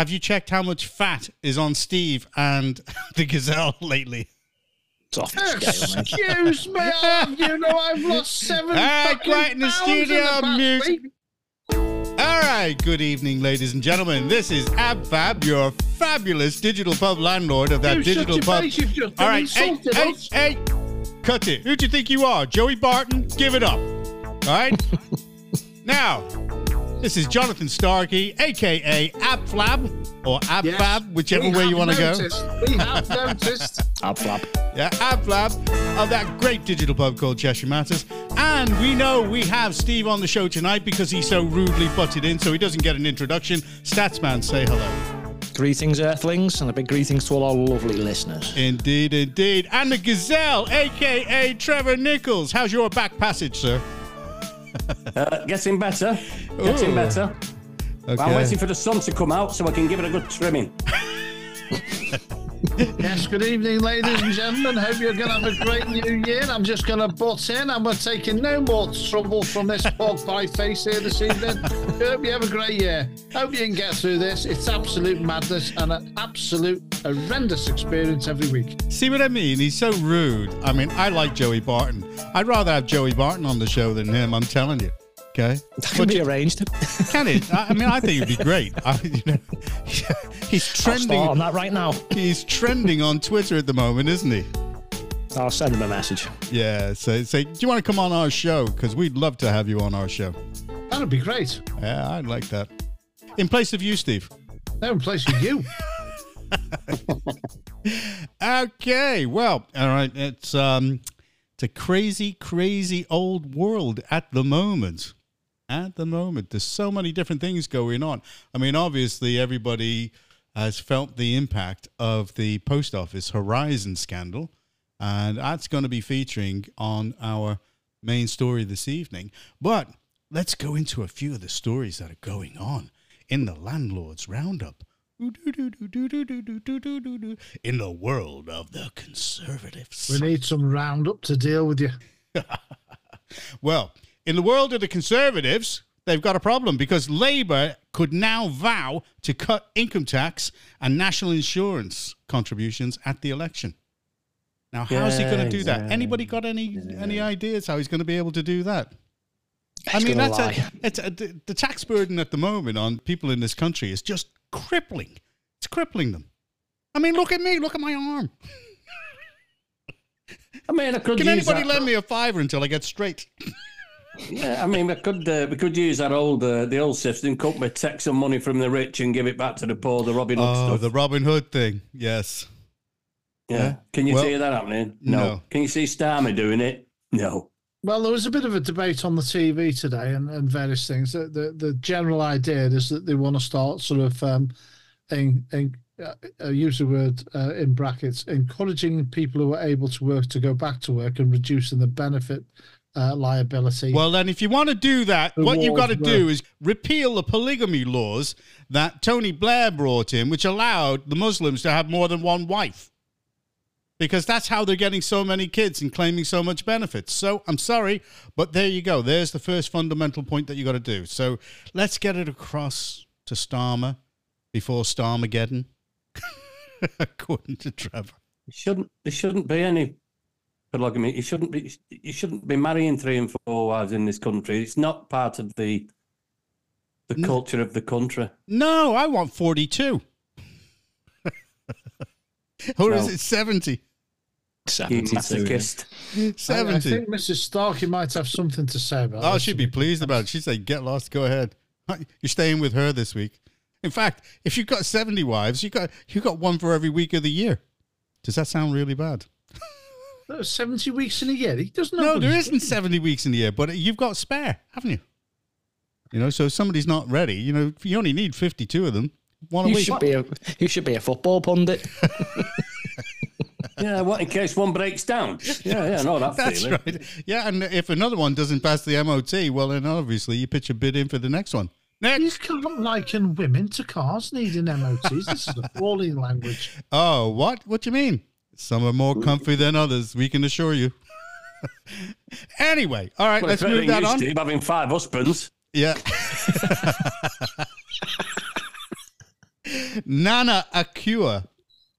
Have you checked how much fat is on Steve and the gazelle lately? It's off the scale. Excuse me, I- you know I've lost seven. Hey, fucking quiet in the pounds studio, past music. week. All right, good evening, ladies and gentlemen. This is AbFab, your fabulous digital pub landlord of that You shut digital your pub. face, you've just All been right, hey, hey, hey, cut it. Who do you think you are, Joey Barton? Give it up. All right. now, this is Jonathan Starkey, aka AbFlab or AbFab, Yes, whichever we way you want to go. noticed. We have noticed. Ab flap. Yeah, AbFlab of that great digital pub called Cheshire Matters. And we know we have Steve on the show tonight because he so rudely butted in, so he doesn't get an introduction. Statsman, say hello. Greetings, Earthlings, and a big greetings to all our lovely listeners. Indeed, indeed. And the Gazelle, aka Trevor Nicholls. How's your back passage, sir? Uh, getting better. Getting Ooh. better. I'm waiting for the sun to come out so I can give it a good trimming. Yes, good evening, ladies and gentlemen. Hope you're going to have a great new year. I'm just going to butt in and we're taking no more trouble from this pork pie face here this evening. Hope you have a great year. Hope you can get through this. It's absolute madness and an absolute horrendous experience every week. See what I mean? He's so rude. I mean, I like Joey Barton. I'd rather have Joey Barton on the show than him, I'm telling you. Okay? That can be arranged. Can it? I I mean, I think it'd be great. I, you know, he's trending. on that right now. He's trending on Twitter at the moment, isn't he? I'll send him a message. Yeah. So, say, do you want to come on our show? Because we'd love to have you on our show. That'd be great. Yeah, I'd like that. In place of you, Steve. No in place of you. Okay. Well, all right. It's um, it's a crazy, crazy old world at the moment. At the moment, there's so many different things going on. I mean, obviously, everybody has felt the impact of the post office Horizon scandal, and that's going to be featuring on our main story this evening. But let's go into a few of the stories that are going on in the landlord's roundup. In the world of the conservatives. We need some roundup to deal with you. Well, in the world of the Conservatives, they've got a problem because Labour could now vow to cut income tax and national insurance contributions at the election. Now, how's he going to do that? Anybody got any any ideas how he's going to be able to do that? I mean, that's a, it's a, the, tax burden at the moment on people in this country is just crippling. It's crippling them. I mean, look at me. Look at my arm. I mean, I Can anybody that- lend me a fiver until I get straight? Yeah, I mean, we could uh, we could use that old uh, the old system, couldn't we? Take some money from the rich and give it back to the poor, the Robin Hood Oh, stuff. the Robin Hood thing. Yes. yeah. yeah. Can you Well, see that happening? no. Can you see Starmer doing it? No. Well, there was a bit of a debate on the TV today and, and various things. The, the the general idea is that they want to start sort of um, in, in, uh, uh, use the word uh, in brackets, encouraging people who are able to work to go back to work and reducing the benefit uh, liability. Well, then, if you want to do that, The what you've got to walls do is repeal the polygamy laws that Tony Blair brought in, which allowed the Muslims to have more than one wife. Because that's how they're getting so many kids and claiming so much benefits. So I'm sorry, but there you go. There's the first fundamental point that you've got to do. So let's get it across to Starmer before Starmageddon, according to Trevor. It shouldn't there shouldn't be any polygamy. You shouldn't be you shouldn't be marrying three and four wives in this country. It's not part of the the No. culture of the country. No, I want 42. or is it 70? Seventy. 72. masochist. I, I think Mrs. Starkey might have something to say about Oh, this. she'd be pleased about it. She'd say, get lost, go ahead. You're staying with her this week. In fact, if you've got 70 wives, you got you got one for every week of the year. Does that sound really bad? There's 70 weeks in a year. He doesn't know. No, what there he's isn't 70 weeks in the year, but you've got spare, haven't you? You know, so if somebody's not ready, you know, you only need 52 of them. One a You week. should be a you should be a football pundit. Yeah, what in case one breaks down? Yeah, yeah, no, that That's feeling. right. Yeah, and if another one doesn't pass the MOT, well, then obviously you pitch a bid in for the next one. You Next. can't liken women to cars needing MOTs. This is appalling language. Oh, what? What do you mean? Some are more comfy than others. We can assure you. anyway, all right, Well, let's move that you, on. Steve, having five husbands. Yeah. Nana Akua.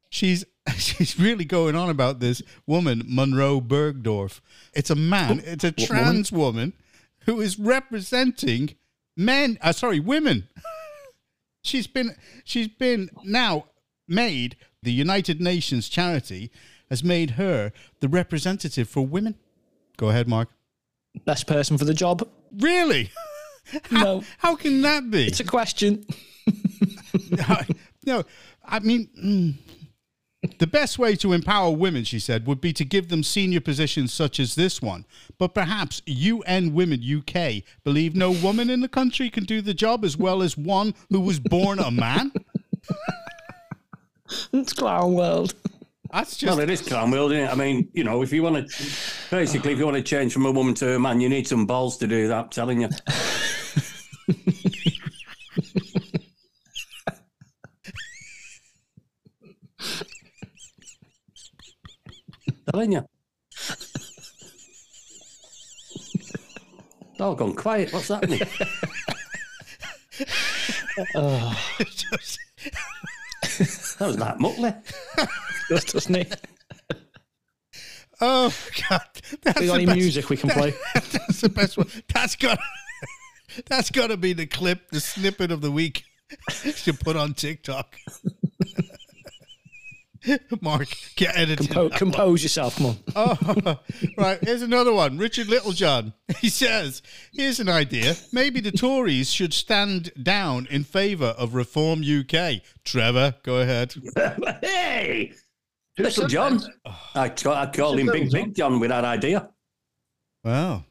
She's she's really going on about this woman, Monroe Bergdorf. It's a man, it's a What woman? trans woman who is representing men, uh, sorry, women. she's been she's been now made the United Nations charity has made her the representative for women. Go ahead, Mark. Best person for the job? Really? How, No. how can that be? It's a question. no, I mean, mm, the best way to empower women, she said, would be to give them senior positions such as this one. But perhaps UN Women UK believe no woman in the country can do the job as well as one who was born a man. It's clown world. That's just Well, it is clown world, isn't it? I mean, you know, if you want to, basically, if you want to change from a woman to a man, you need some balls to do that. I'm telling you. telling you. It's all gone quiet. What's happening? just- That was that Mutley. Does, doesn't he? oh god, that's We got the any best- music we can play? That's the best one. That's got. That's got to be the clip, the snippet of the week to put on TikTok. Mark, get edited. Compo- compose yourself, come on. Oh, right. Here's another one. Richard Littlejohn. He says, "Here's an idea. Maybe the Tories should stand down in favour of Reform UK." Trevor, go ahead. hey, Little John. I, ca- I call him Big Big John with that idea. Wow.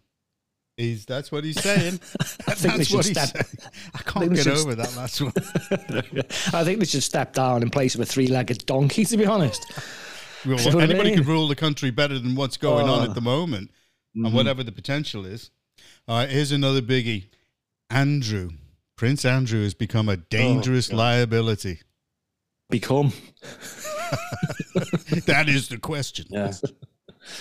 He's that's what he's saying. I think that's what he's step. saying. I can't they get over that last one. I think they should step down in place of a three-legged donkey. To be honest, Well, what I anybody mean? could rule the country better than what's going on Oh. at the moment, Mm-hmm. and whatever the potential is. All right, here's another biggie. Andrew, Prince Andrew has become a dangerous God. liability. become. that is the question. Yeah.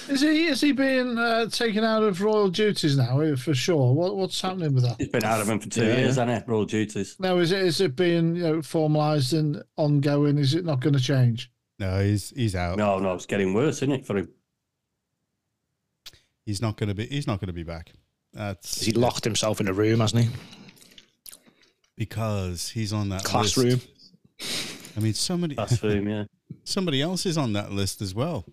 Is he is he being uh, taken out of royal duties now eh, for sure? What what's happening with that? He's been out of him for two Yeah, years, yeah. hasn't he? Royal duties. Now is it is it being you know formalised and ongoing? Is it not going to change? No, he's he's out. No, no, it's getting worse, isn't it, for him? He's not going to be. He's not going to be back. That's He locked himself in a room, hasn't he? because he's on that Classroom. List. I mean, somebody That's for him, yeah. somebody else is on that list as well.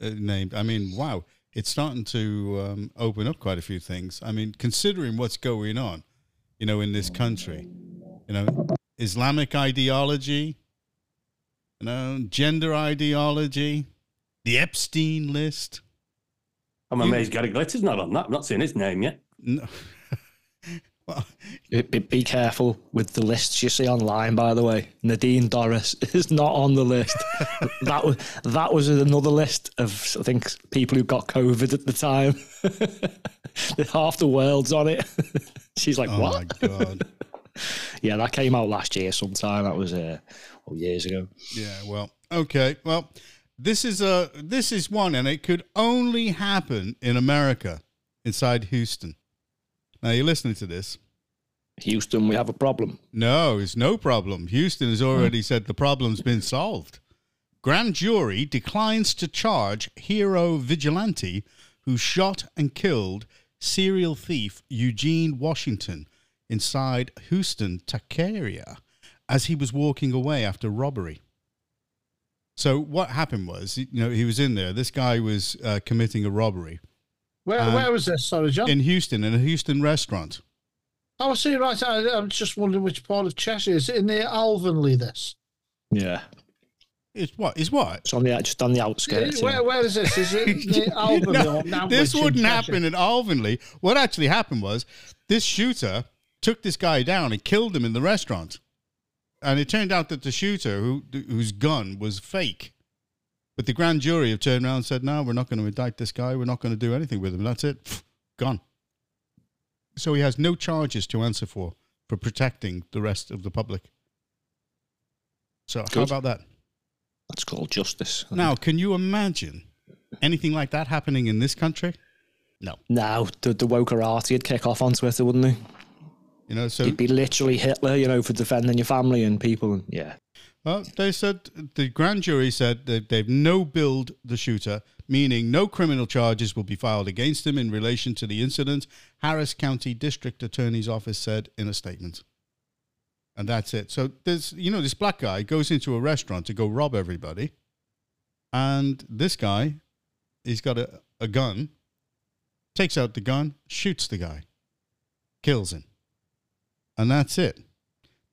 Uh, named. I mean, wow, it's starting to um, open up quite a few things. I mean, considering what's going on, you know, in this country, you know, Islamic ideology, you know, gender ideology, the Epstein list. I'm amazed Gary Glitter's not on that. I've not seeing his name yet. No. well, Be, be- careful with the lists you see online. By the way, Nadine Dorries is not on the list. that was that was another list of I think people who got COVID at the time. Half the world's on it. She's like, oh what? my god. Yeah, that came out last year sometime. That was uh, oh, years ago. Yeah, well, okay. Well, this is a this is one and it could only happen in America inside Houston. Now you're listening to this. Houston, we have a problem. No, it's no problem. Houston has already said the problem's been solved. Grand jury declines to charge hero vigilante who shot and killed serial thief Eugene Washington inside Houston Taqueria as he was walking away after robbery. So what happened was, you know, he was in there. This guy was uh, committing a robbery Where Um, where was this? Sorry, John. in Houston in a Houston restaurant. oh, I see. Right, I, I'm just wondering which part of Cheshire is it in near Alvanley. This. Yeah, It's what? Is what? it's on the just on the outskirts. Where, yeah. where is this? Is it near Alvanley No, or Nantwich this wouldn't Cheshire? happen in Alvanley. What actually happened was this shooter took this guy down and killed him in the restaurant. And it turned out that the shooter, who, whose gun was fake, but the grand jury have turned around and said, no, we're not going to indict this guy. We're not going to do anything with him. That's it. Gone. So he has no charges to answer for for protecting the rest of the public. So how about that? That's called justice. Now, can you imagine anything like that happening in this country? No. now the, the wokerati would kick off on Twitter, wouldn't he? You know, so He'd be literally Hitler, you know, for defending your family and people. And yeah, Well, they said the grand jury said that they've no billed the shooter, meaning no criminal charges will be filed against him in relation to the incident. Harris County District Attorney's Office said in a statement, and that's it. So there's, you know, this black guy goes into a restaurant to go rob everybody, and this guy, he's got a, a gun, takes out the gun, shoots the guy, kills him, and that's it.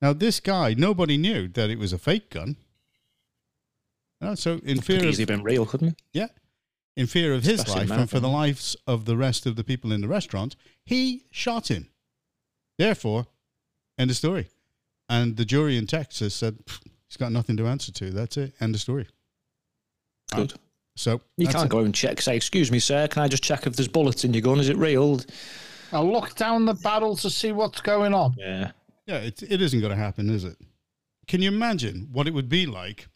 Now, this guy, nobody knew that it was a fake gun. Uh, so, in fear Could of, easily been real, couldn't it? yeah, in fear of his Especially in life and for the lives of the rest of the people in the restaurant, he shot him. Therefore, end of story. And the jury in Texas said he's got nothing to answer to. That's it. End of story. Good. So You can't it. go and check. Say, excuse me, sir. Can I just check if there's bullets in your gun? Is it real? I'll look down the barrel to see what's going on. Yeah. Yeah, it, it isn't going to happen, is it? Can you imagine what it would be like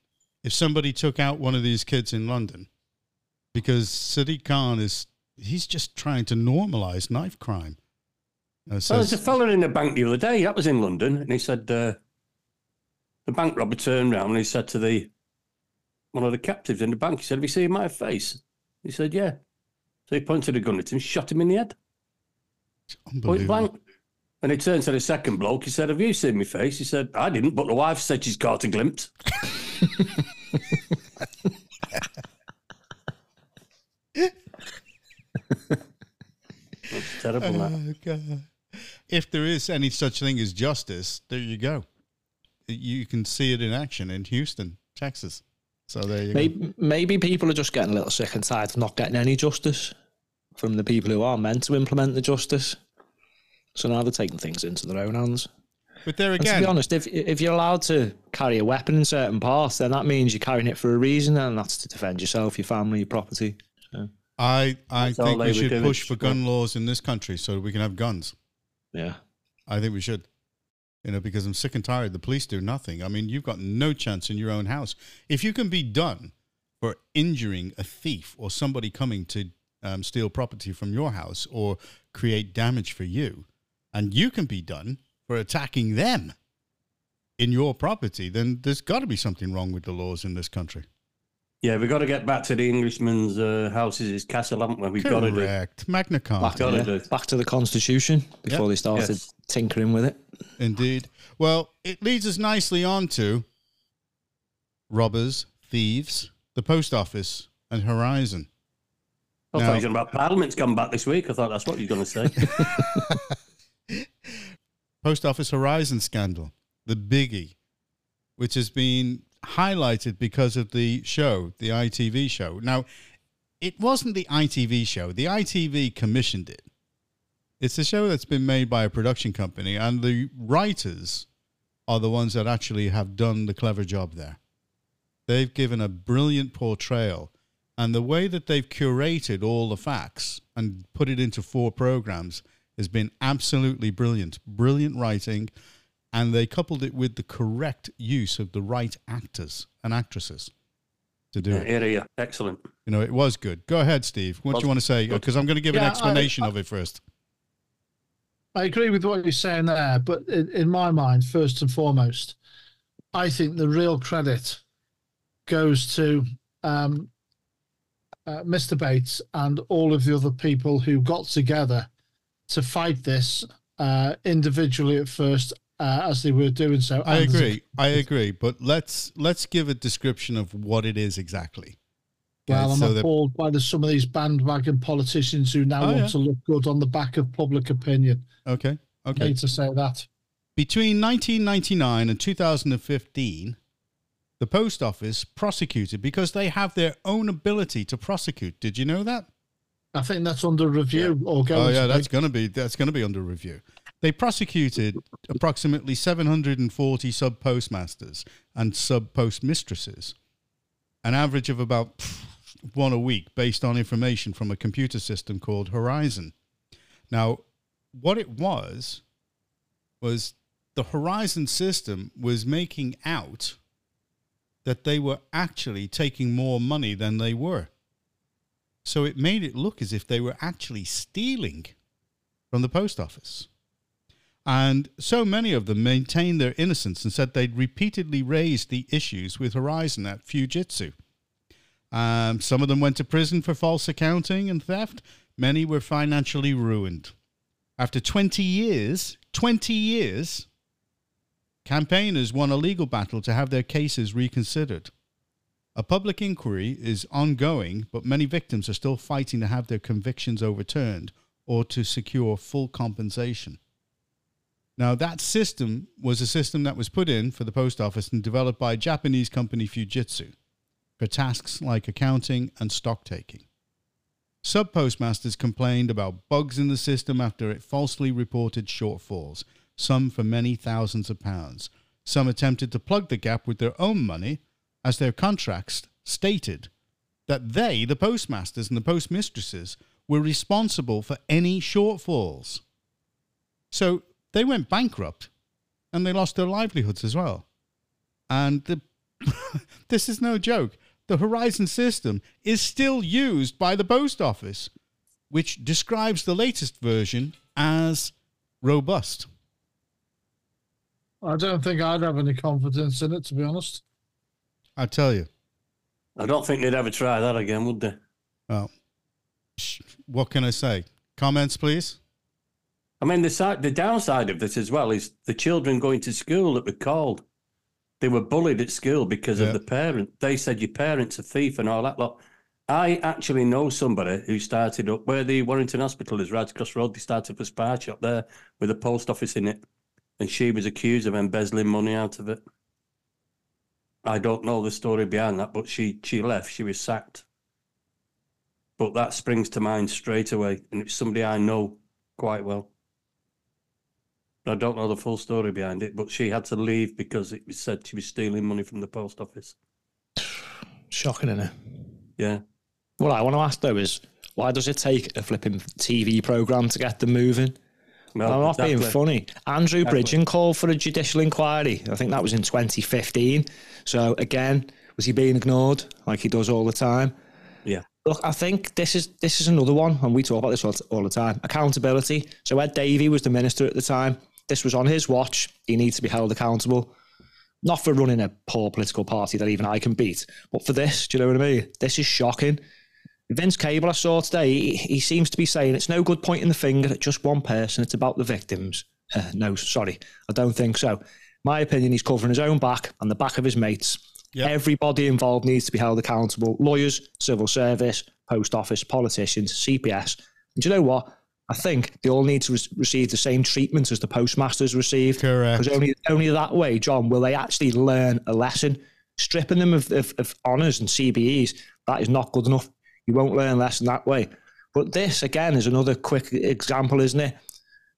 if somebody took out one of these kids in London? Because Sadiq Khan is, he's just trying to normalize knife crime. Uh, Well, says- there's a fella in the bank the other day. That was in London, and he said uh, the bank robber turned round and he said to the one of the captives in the bank, he said, "Have you seen my face?" He said, "Yeah." So he pointed a gun at him, shot him in the head, point blank. And he turned to the second bloke. He said, "Have you seen my face?" He said, "I didn't, but the wife said she's caught a glimpse." That's terrible. that. Oh, God. If there is any such thing as justice, there you go. You can see it in action in Houston, Texas. So there you go. Maybe, maybe people are just getting a little sick and tired of not getting any justice from the people who are meant to implement the justice. So now they're taking things into their own hands. But there And to again, be honest, if if you're allowed to carry a weapon in certain parts, then that means you're carrying it for a reason, and that's to defend yourself, your family, your property. I, I That's think they we should doing. push for gun laws in this country so we can have guns. Yeah. I think we should. You know, because I'm sick and tired. The police do nothing. I mean, you've got no chance in your own house. If you can be done for injuring a thief or somebody coming to um, steal property from your house or create damage for you, and you can be done for attacking them in your property, then there's got to be something wrong with the laws in this country. Yeah, we've got to get back to the Englishman's uh, houses, his castle, haven't we? We've got to do. Correct. Magna Back, Carta. Gotta yeah, do. back to the Constitution before they started Yes. tinkering with it. Indeed. Well, it leads us nicely on to robbers, thieves, the post office, and Horizon. I Now- thought you were talking about Parliament's gone back this week. I thought that's what you were going to say. Post office Horizon scandal, the biggie, which has been highlighted because of the show, the ITV show. Now, it wasn't the ITV show, the ITV commissioned it. It's a show that's been made by a production company, and the writers are the ones that actually have done the clever job there. They've given a brilliant portrayal, and the way that they've curated all the facts and put it into four programs has been absolutely brilliant. Brilliant writing, and they coupled it with the correct use of the right actors and actresses to do yeah, it. here, here. Excellent. You know, it was good. Go ahead, Steve. What do you want to say? Because I'm going to give an Yeah, I- explanation I- of it first. I agree with what you're saying there, but in, in my mind, first and foremost, I think the real credit goes to um, uh, Mr. Bates and all of the other people who got together to fight this uh, individually at first, uh, as they were doing so. I and as a- agree. I agree. But let's let's give a description of what it is exactly. Well, Okay, I'm so appalled by the, some of these bandwagon politicians who now Oh, want yeah. to look good on the back of public opinion. okay. Okay. I hate to say that. Between 1999 and 2015, the post office prosecuted because they have their own ability to prosecute. Did you know that? I think that's under review or going Oh yeah, that's going to be that's going to be under review. They prosecuted approximately 740 sub postmasters and sub postmistresses, an average of about pff, one a week, based on information from a computer system called Horizon. Now, what it was was the Horizon system was making out that they were actually taking more money than they were. So it made it look as if they were actually stealing from the post office. And so many of them maintained their innocence and said they'd repeatedly raised the issues with Horizon at Fujitsu. Um, some of them went to prison for false accounting and theft. Many were financially ruined. After 20 years, 20 years, campaigners won a legal battle to have their cases reconsidered. A public inquiry is ongoing, but many victims are still fighting to have their convictions overturned or to secure full compensation. Now, that system was a system that was put in for the post office and developed by Japanese company Fujitsu for tasks like accounting and stock taking. Sub postmasters complained about bugs in the system after it falsely reported shortfalls, some for many thousands of pounds. Some attempted to plug the gap with their own money, as their contracts stated that they, the postmasters and the postmistresses, were responsible for any shortfalls. So they went bankrupt and they lost their livelihoods as well. And the, this is no joke. The Horizon system is still used by the post office, which describes the latest version as robust. I don't think I'd have any confidence in it, to be honest. I tell you. I don't think they'd ever try that again, would they? Well, what can I say? Comments, please. I mean, the side, the downside of this as well is the children going to school that were called. They were bullied at school because Yeah. of the parent. They said your parent's a thief and all that lot. I actually know somebody who started up where the Warrington Hospital is, right across the road. They started up a spy shop there with a post office in it, and she was accused of embezzling money out of it. I don't know the story behind that, but she she left. She was sacked. But that springs to mind straight away, and it's somebody I know quite well. I don't know the full story behind it, but she had to leave because it was said she was stealing money from the post office. Shocking, isn't it? Yeah. What I want to ask though is why does it take a flipping TV program to get them moving? Well, I'm not being funny. Andrew Exactly. Bridgen called for a judicial inquiry. I think that was in 2015. So again, was he being ignored like he does all the time? Yeah. Look, I think this is this is another one, and we talk about this all, all the time. Accountability. So Ed Davey was the minister at the time. This was on his watch. He needs to be held accountable, not for running a poor political party that even I can beat, but for this. Do you know what I mean? This is shocking. Vince Cable, I saw today, he, he seems to be saying it's no good pointing the finger at just one person. It's about the victims. Uh, no, sorry, I don't think so. My opinion, he's covering his own back and the back of his mates. Yep. Everybody involved needs to be held accountable lawyers, civil service, post office, politicians, CPS. And do you know what? I think they all need to re- receive the same treatment as the postmasters received. Correct. Because only, only that way, John, will they actually learn a lesson. Stripping them of, of, of honours and CBEs, that is not good enough. You won't learn a lesson that way. But this, again, is another quick example, isn't it?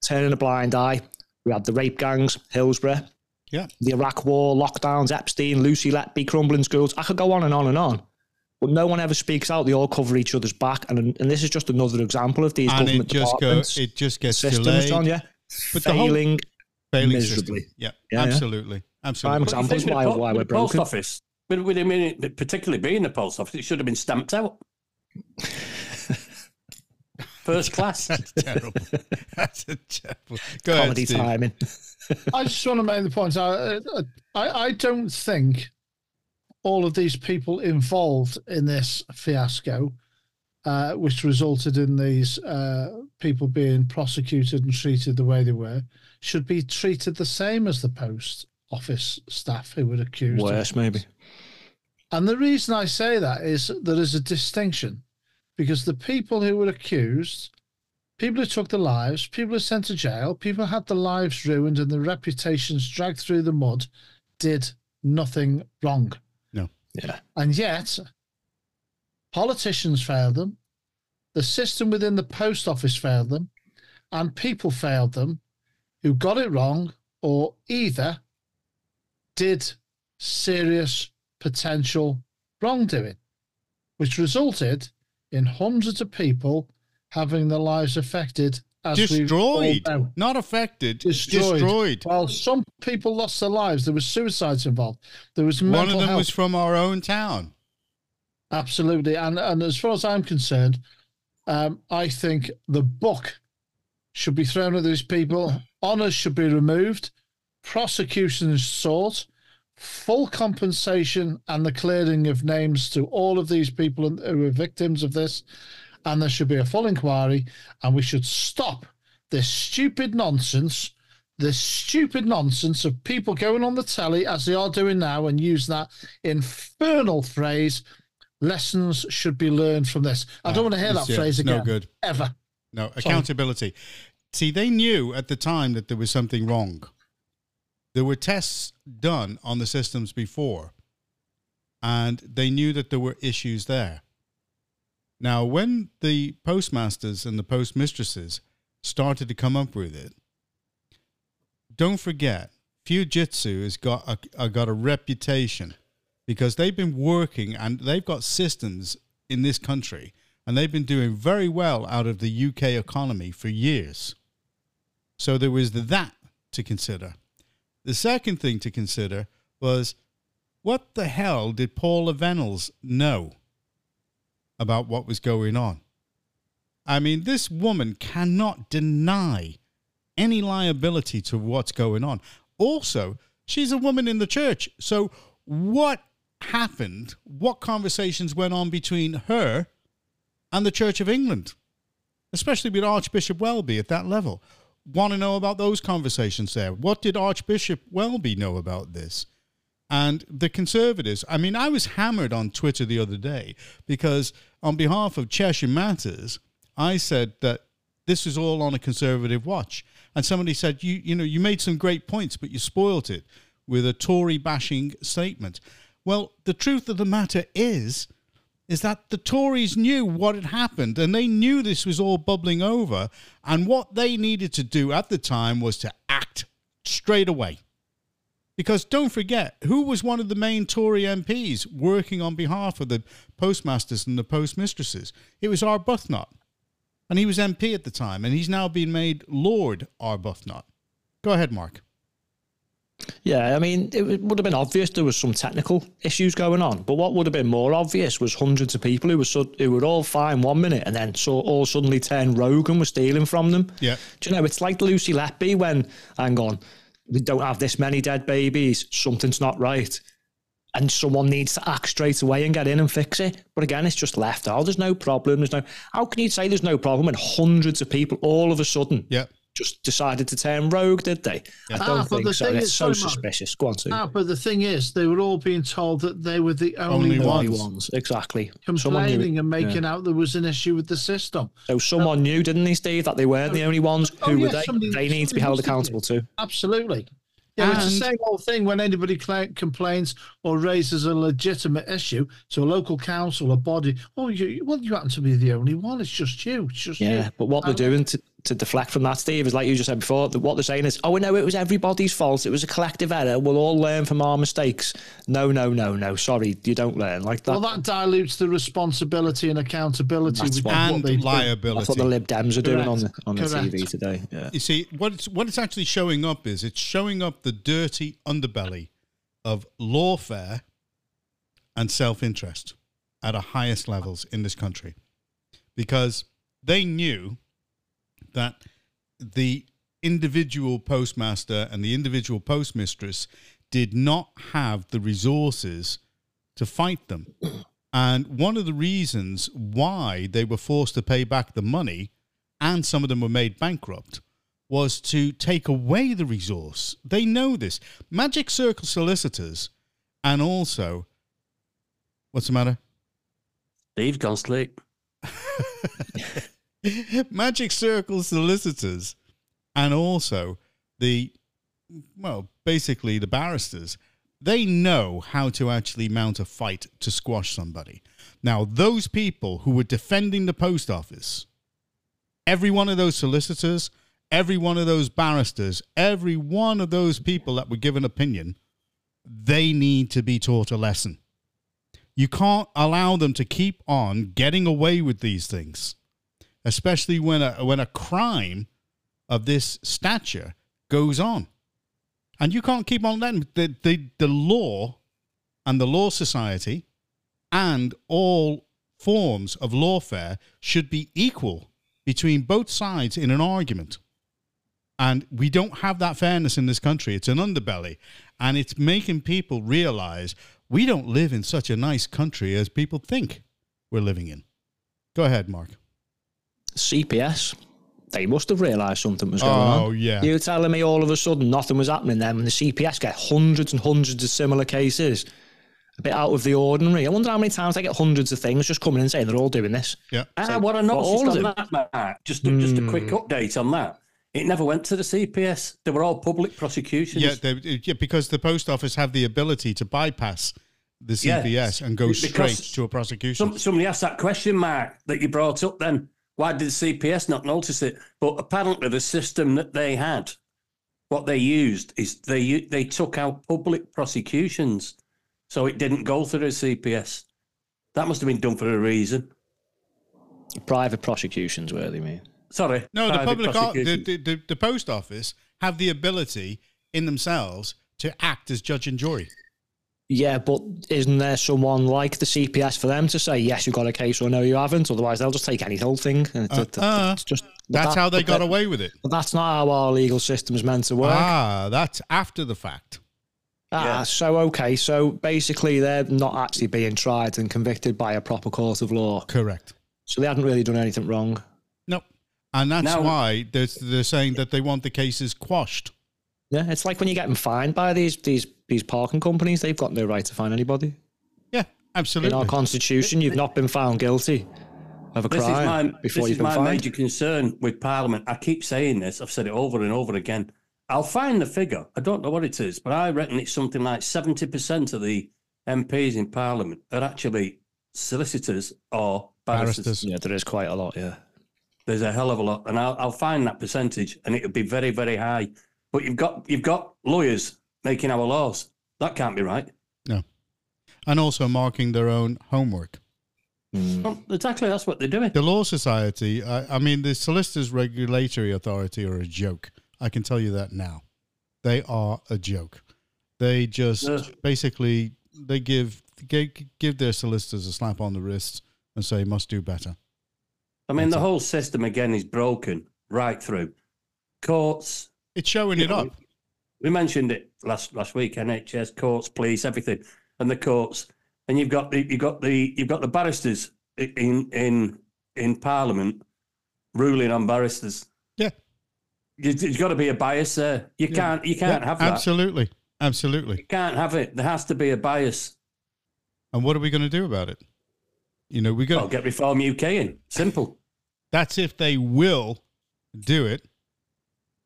Turning a blind eye. We had the rape gangs, Hillsborough, Yeah. the Iraq War, lockdowns, Epstein, Lucy Letby, crumbling schools. I could go on and on and on. But no one ever speaks out. They all cover each other's back. And, and this is just another example of these And it government just departments, goes. It just gets systems, delayed. John, yeah? But the whole Failing. failing miserably. system. Yeah, Yeah, yeah. absolutely, absolutely. Prime But you examples why, po- why we're the post broken. office, with, with him in it, particularly being the post office, it should have been stamped out. First class. That's terrible. That's a terrible. Go Comedy Steve. timing. I just want to make the point. I, I, I don't think all of these people involved in this fiasco, uh, which resulted in these uh, people being prosecuted and treated the way they were, should be treated the same as the post office staff who were accused. of Worse, maybe. And the reason I say that is there is a distinction because the people who were accused, people who took their lives, people who were sent to jail, people who had their lives ruined and their reputations dragged through the mud, did nothing wrong. No. Yeah. And yet, politicians failed them, the system within the post office failed them, and people failed them who got it wrong or either did serious potential wrongdoing, which resulted in hundreds of people having their lives affected as Destroyed, not affected. Destroyed. Destroyed. Well, some people lost their lives. There was suicides involved. There was One of them health. was from our own town. Absolutely. And and as far as I'm concerned, um, I think the book should be thrown at these people Honours should be removed, Prosecutions sought, full compensation and the clearing of names to all of these people who are victims of this. And there should be a full inquiry, and we should stop this stupid nonsense, this stupid nonsense of people going on the telly as they are doing now and use that infernal phrase. Lessons should be learned from this. I don't uh, want to hear that yeah, phrase it's no again. good. Ever. No, accountability. See, they knew at the time that there was something wrong. There were tests done on the systems before, and they knew that there were issues there. Now, when the postmasters and the postmistresses started to come up with it, don't forget, Fujitsu has got a, got a reputation because they've been working and they've got systems in this country and they've been doing very well out of the UK economy for years. So there was that to consider. The second thing to consider was what the hell did Paula Vennells know about what was going on? I mean, this woman cannot deny any liability to what's going on. Also, she's a woman in the church. So, what happened? What conversations went on between her and the Church of England, especially with Archbishop Welby at that level? Want to know about those conversations there? What did Archbishop Welby know about this? And the conservatives, I mean, I was hammered on Twitter the other day because, on behalf of Cheshire Matters, I said that this is all on a conservative watch. And somebody said, you, you know, you made some great points, but you spoilt it with a Tory bashing statement. Well, the truth of the matter is, is that the Tories knew what had happened and they knew this was all bubbling over. And what they needed to do at the time was to act straight away. Because don't forget, who was one of the main Tory MPs working on behalf of the postmasters and the postmistresses? It was Arbuthnot. And he was MP at the time, and he's now been made Lord Arbuthnot. Go ahead, Mark. Yeah, I mean, it would have been obvious there was some technical issues going on, but what would have been more obvious was hundreds of people who were su- who were all fine one minute and then so all suddenly turned rogue and were stealing from them. Yeah. Do you know, it's like Lucy Letby when, hang on, we don't have this many dead babies, something's not right. And someone needs to act straight away and get in and fix it. But again, it's just left out. There's no problem. There's no. How can you say there's no problem when hundreds of people all of a sudden Yeah. Just decided to turn rogue, did they? I don't Ah, think the so. thing It's is, so suspicious. Go on, to Ah, but the thing is, they were all being told that they were the only, Only ones only ones. Exactly. Someone knew complaining and making Yeah. out there was an issue with the system. So someone knew, didn't they, Steve, that they weren't the only ones? Oh, Who were they? somebody- they need to be held accountable to. Absolutely. Yeah, it's the same old thing when anybody cla complains or raises a legitimate issue to a local council or body. Oh, you, well, you happen to be the only one. It's just you. It's just Yeah, you. but what they're doing to, to deflect from that, Steve, is like you just said before, that what they're saying is, oh, no, it was everybody's fault. It was a collective error. We'll all learn from our mistakes. No, no, no, no. Sorry, you don't learn like that. Well, that dilutes the responsibility and accountability That's what- what And they do. liability. That's what the Lib Dems are doing on the, Correct. on the TV today. Yeah. You see, what it's, what it's actually showing up is it's showing up the dirty underbelly of lawfare and self interest at a highest levels in this country. Because they knew that the individual postmaster and the individual postmistress did not have the resources to fight them. And one of the reasons why they were forced to pay back the money and some of them were made bankrupt was to take away the resource. They know this. Magic Circle solicitors and also what's the matter? Steve's gone sleep. Magic Circle solicitors and also the well, basically the barristers, they know how to actually mount a fight to squash somebody. Now, those people who were defending the post office, every one of those solicitors, every one of those barristers, every one of those people that were given opinion, they need to be taught a lesson. You can't allow them to keep on getting away with these things, especially when a when a crime of this stature goes on. And you can't keep on letting the, the, the law and the law society and all forms of lawfare should be equal between both sides in an argument. And we don't have that fairness in this country. It's an underbelly. And it's making people realize we don't live in such a nice country as people think we're living in. Go ahead, Mark. CPS, they must have realised something was going on. Oh, yeah. You telling me all of a sudden nothing was happening then when the CPS get hundreds and hundreds of similar cases? A bit out of the ordinary. I wonder how many times they get hundreds of things just coming in saying they're all doing this. Yeah. Ah, So, what I but all noticed of on them- that, Mark, just a, just a quick Hmm. update on that. It never went to the CPS. They were all public prosecutions. Yeah, they, yeah, because the post office have the ability to bypass the Yeah. CPS and go Because straight to a prosecution. Some, somebody asked that question, Mark, that you brought up then. Why did CPS not notice it? But apparently, the system that they had, what they used is they they took out public prosecutions, so it didn't go through the CPS. That must have been done for a reason. Private prosecutions, where they mean. Sorry. no, the public, ar- the, the, the, the post office have the ability in themselves to act as judge and jury. Yeah, but isn't there someone like the CPS for them to say yes, you've got a case or no, you haven't? Otherwise, they'll just take any whole thing. And it's, Uh, it's uh, just That's that- how they got that- away with it. But that's not how our legal system's meant to work. Ah, that's after the fact. Ah, Yeah. so okay, so basically they're not actually being tried and convicted by a proper court of law. Correct. So they hadn't really done anything wrong. No. And that's Now- why they're, they're saying that they want the cases quashed. Yeah, it's like when you're getting fined by these these these parking companies, they've got no right to fine anybody. Yeah, absolutely. In our constitution, you've not been found guilty of a This is crime my, before this you've is my major concern with Parliament. I keep saying this. I've said it over and over again. I'll find the figure. I don't know what it is, but I reckon it's something like seventy percent of the MPs in Parliament are actually solicitors or barristers. Barristers. Yeah, there is quite a lot. Yeah, There's a hell of a lot, and I'll, I'll find that percentage, and it'll be very, very high. But you've got you've got lawyers making our laws. That can't be right. No. And also marking their own homework. Mm. Well, exactly, that's what they're doing. The Law Society, I, I mean, the Solicitors Regulatory Authority are a joke. I can tell you that now. They are a joke. They just Yeah. basically they give gi- give their solicitors a slap on the wrist and say must do better. I mean, the whole system again is broken right through. Courts, It's showing it up. We mentioned it last last week. NHS, courts, police, everything, and the courts. And you've got the you've got the you've got the barristers in in in Parliament ruling on barristers. Yeah. You- There's got to be a bias there. You can't you can't Yeah, have that. absolutely, absolutely. You can't have it. There has to be a bias. And what are we going to do about it? You know, we got Well, get Reform UK in. Simple. That's if they will do it.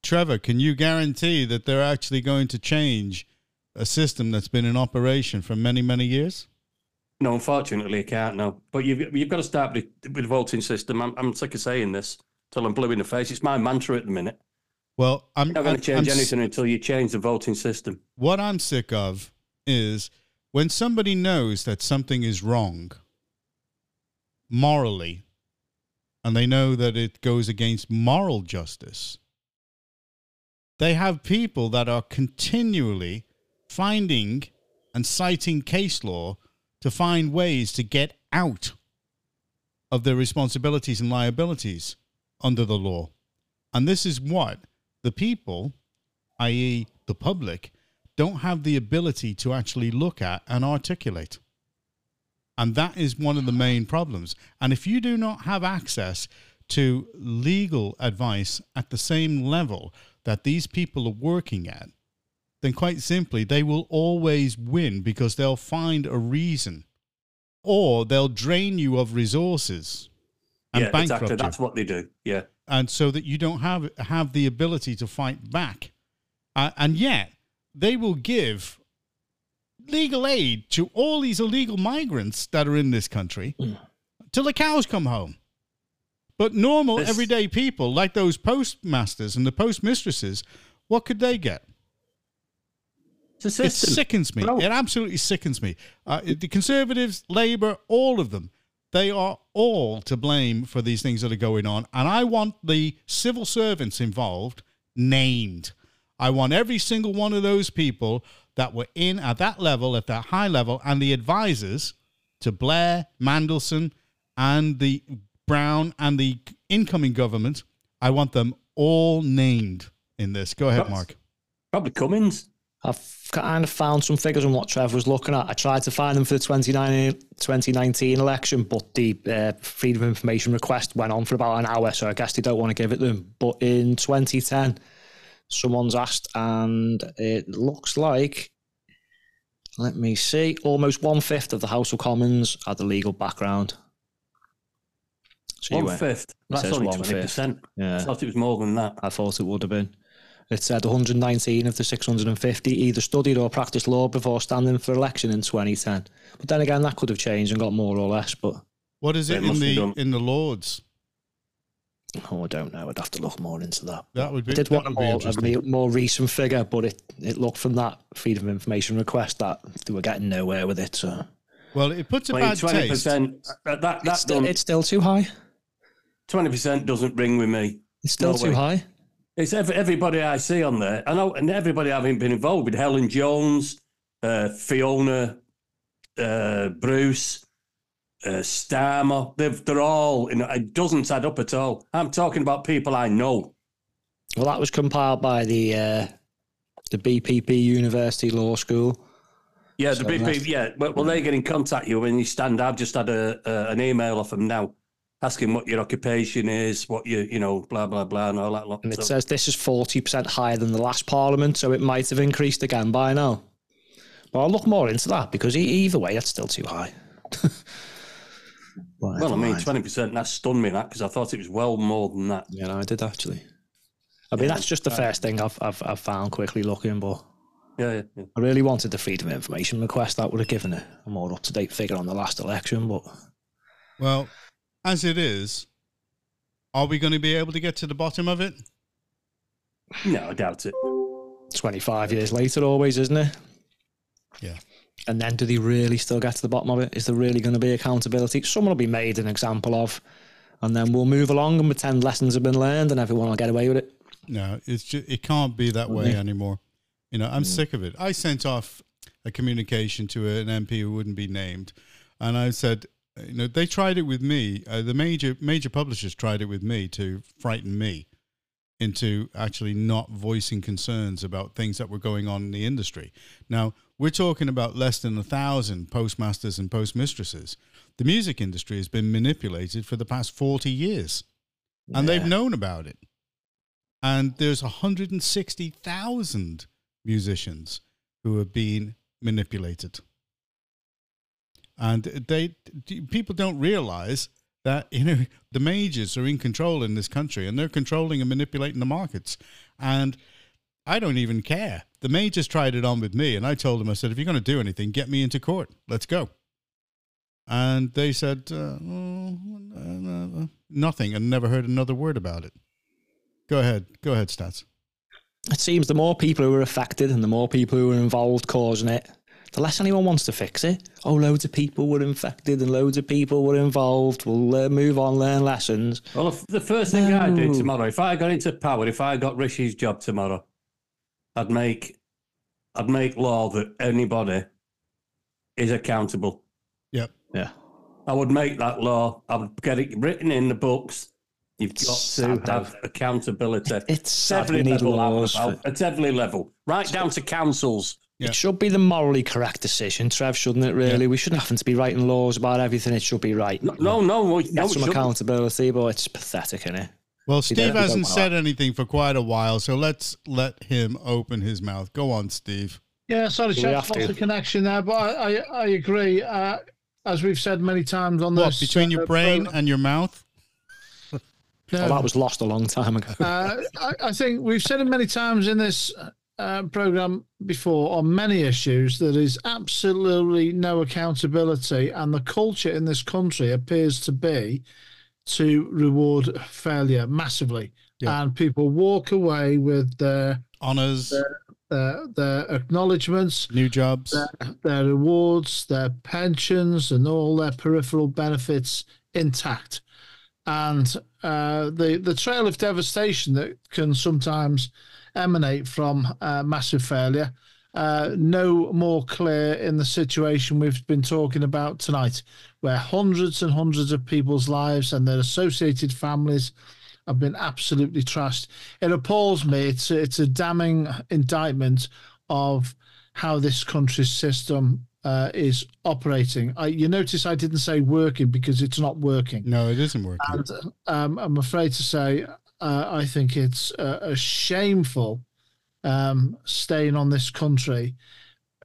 Trevor, can you guarantee that they're actually going to change a system that's been in operation for many, many years? No, unfortunately, I can't. No, but you've you've got to start with, with the voting system. I'm, I'm sick of saying this till I'm blue in the face. It's my mantra at the minute. Well, I'm You're not going to change I'm anything until you change the voting system. What I'm sick of is when somebody knows that something is wrong morally and they know that it goes against moral justice, they have people that are continually finding and citing case law to find ways to get out of their responsibilities and liabilities under the law. And this is what the people, i.e., the public, don't have the ability to actually look at and articulate. And that is one of the main problems. And if you do not have access to legal advice at the same level that these people are working at, then quite simply, they will always win because they'll find a reason or they'll drain you of resources and yeah, bankrupt exactly. you That's what they do. Yeah. and so that you don't have have the ability to fight back. Uh, and yet, they will give legal aid to all these illegal migrants that are in this country till the cows come home. But normal, This- everyday people like those postmasters and the postmistresses, what could they get? It sickens me. No. It absolutely sickens me. Uh, the Conservatives, Labour, all of them, they are all to blame for these things that are going on. And I want the civil servants involved named. I want every single one of those people that were in at that level, at that high level, and the advisors to Blair, Mandelson, and the Brown and the incoming government. I want them all named in this. Go ahead, Mark. Probably Cummins. I've kind of found some figures on what Trev was looking at. I tried to find them for the 2019, 2019 election, but the uh, Freedom of Information request went on for about an hour, so I guess they don't want to give it them. But in 2010, someone's asked, and it looks like, let me see, almost one fifth of the House of Commons had a legal background. So you One went- fifth. That's only twenty percent. Yeah. I thought it was more than that. I thought it would have been. It said 119 of the 650 either studied or practiced law before standing for election in 2010. But then again, that could have changed and got more or less. But What is They it in the in the Lords? oh, I don't know. I'd have to look more into that. That would be. I did that want a more, a more recent figure, but it, it looked from that freedom of information request that they were getting nowhere with it. So Well, it puts a Well, bad twenty taste. percent. That that it's still, it's still too high. Twenty percent doesn't ring with me. It's still No too way. high. It's ev- everybody I see on there. I know, and everybody having been involved with Helen Jones, uh, Fiona, uh, Bruce, uh, Starmer. They've, they're all. You know, it doesn't add up at all. I'm talking about people I know. Well, that was compiled by the uh, the BPP University Law School. Yeah, the So that's- Yeah, well, well, they get in contact you when you stand. I've just had a, a an email off them now, asking what your occupation is, what you you know, blah blah blah, and all that lot. And it So- says this is 40% higher than the last parliament, so it might have increased again by now. But I'll look more into that because e- either way, it's still too high. well, I mean, twenty percent. That stunned me, that because I thought it was well more than that. Yeah, no, I did actually. I mean, that's just the uh, first thing I've, I've, I've found quickly looking, but Yeah, yeah, yeah. I really wanted the Freedom of Information request. That would have given a, a more up to date figure on the last election, but Well, as it is, are we going to be able to get to the bottom of it? No, I doubt it. 25 years later, always, isn't it? Yeah. And then do they really still get to the bottom of it? Is there really going to be accountability? Someone will be made an example of, and then we'll move along and pretend lessons have been learned and everyone will get away with it. No, it's just, it can't be that way anymore. You know, I'm mm. sick of it. I sent off a communication to an MP who wouldn't be named, and I said, you know, they tried it with me. Uh, the major major publishers tried it with me to frighten me into actually not voicing concerns about things that were going on in the industry. Now, we're talking about less than a thousand postmasters and postmistresses. The music industry has been manipulated for the past 40 years, and they've known about it. And there's 160,000 musicians who have been manipulated. And they people don't realize that you know the majors are in control in this country and they're controlling and manipulating the markets. And I don't even care. The majors tried it on with me, and I told them, I said, if you're going to do anything, get me into court. Let's go. And they said uh, uh, nothing, and never heard another word about it. Go ahead, go ahead, stats. It seems the more people who are affected and the more people who are involved causing it, the less anyone wants to fix it. Oh, loads of people were infected and loads of people were involved. We'll uh, move on, learn lessons. Well, the first thing I'd do tomorrow, if I got into power, if I got Rishi's job tomorrow, I'd make, I'd make law that anybody is accountable. Yep. Yeah. I would make that law. I would get it written in the books. You've got to Sad, though. have accountability. It's sad every we need level, laws. for- at every level, right down to councils. Yeah. It should be the morally correct decision, Trev, shouldn't it, really? We shouldn't have to be writing laws about everything. It should be right. No, no, no, no, no some accountability, but it's pathetic, isn't it? Well, Steve hasn't wanna- said anything for quite a while, so let's let him open his mouth. Go on, Steve. Yeah, sorry, Do we Chef, have lost to? the connection there, but I, I, I agree. Uh, as we've said many times on What this, between your uh, brain program- and your mouth? No. Well, that was lost a long time ago. uh, I, I think we've said it many times in this uh, program before on many issues. There is absolutely no accountability, and the culture in this country appears to be to reward failure massively, Yeah. and people walk away with their Honors, their, their acknowledgements, new jobs. their rewards, their pensions, and all their peripheral benefits intact. And uh, the the trail of devastation that can sometimes emanate from uh, massive failure, uh, no more clear in the situation we've been talking about tonight, where hundreds and hundreds of people's lives and their associated families have been absolutely trashed. It appalls me. It's it's a damning indictment of how this country's system uh, is operating. I, you notice I didn't say working because it's not working. No, it isn't working. And um, I'm afraid to say, uh, I think it's a, a shameful um, stain on this country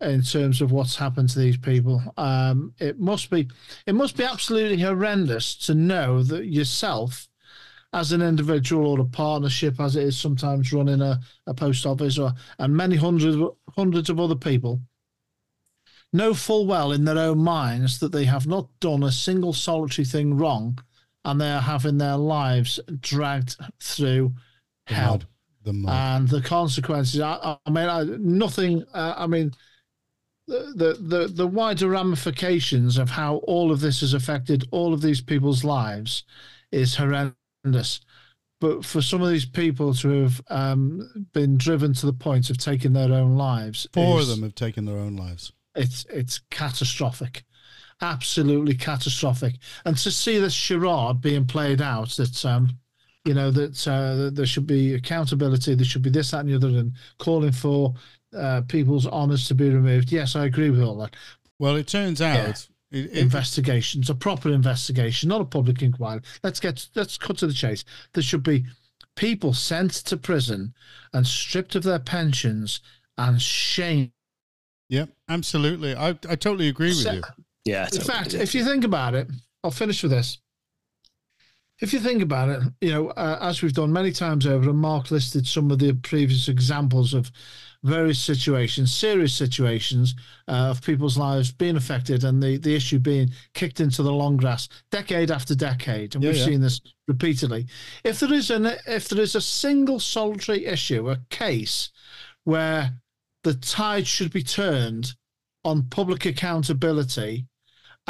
in terms of what's happened to these people. Um, it must be, it must be absolutely horrendous to know that yourself, as an individual or a partnership, as it is sometimes running a, a post office, or and many hundreds hundreds of other people know full well in their own minds that they have not done a single solitary thing wrong and they are having their lives dragged through The hell. mud. The mud. And the consequences, I, I mean, I, nothing, uh, I mean, the, the, the, wider ramifications of how all of this has affected all of these people's lives is horrendous. But for some of these people to have um, been driven to the point of taking their own lives, Four of them have taken their own lives. it's it's catastrophic, absolutely catastrophic. And to see this charade being played out, that um, you know that, uh, that there should be accountability, there should be this, that, and the other, and calling for uh, people's honours to be removed. Yes, I agree with all that. Well, it turns out it, it- Investigations, a proper investigation, not a public inquiry. Let's get let's cut to the chase. There should be people sent to prison and stripped of their pensions and shamed. yeah, absolutely. I, I totally agree with So- you. Yeah. In fact, if you think about it, I'll finish with this. If you think about it, you know, uh, as we've done many times over, and Mark listed some of the previous examples of various situations, serious situations uh, of people's lives being affected, and the, the issue being kicked into the long grass decade after decade, and Yeah, we've yeah. seen this repeatedly. If there is an if there is a single solitary issue, a case where the tide should be turned on public accountability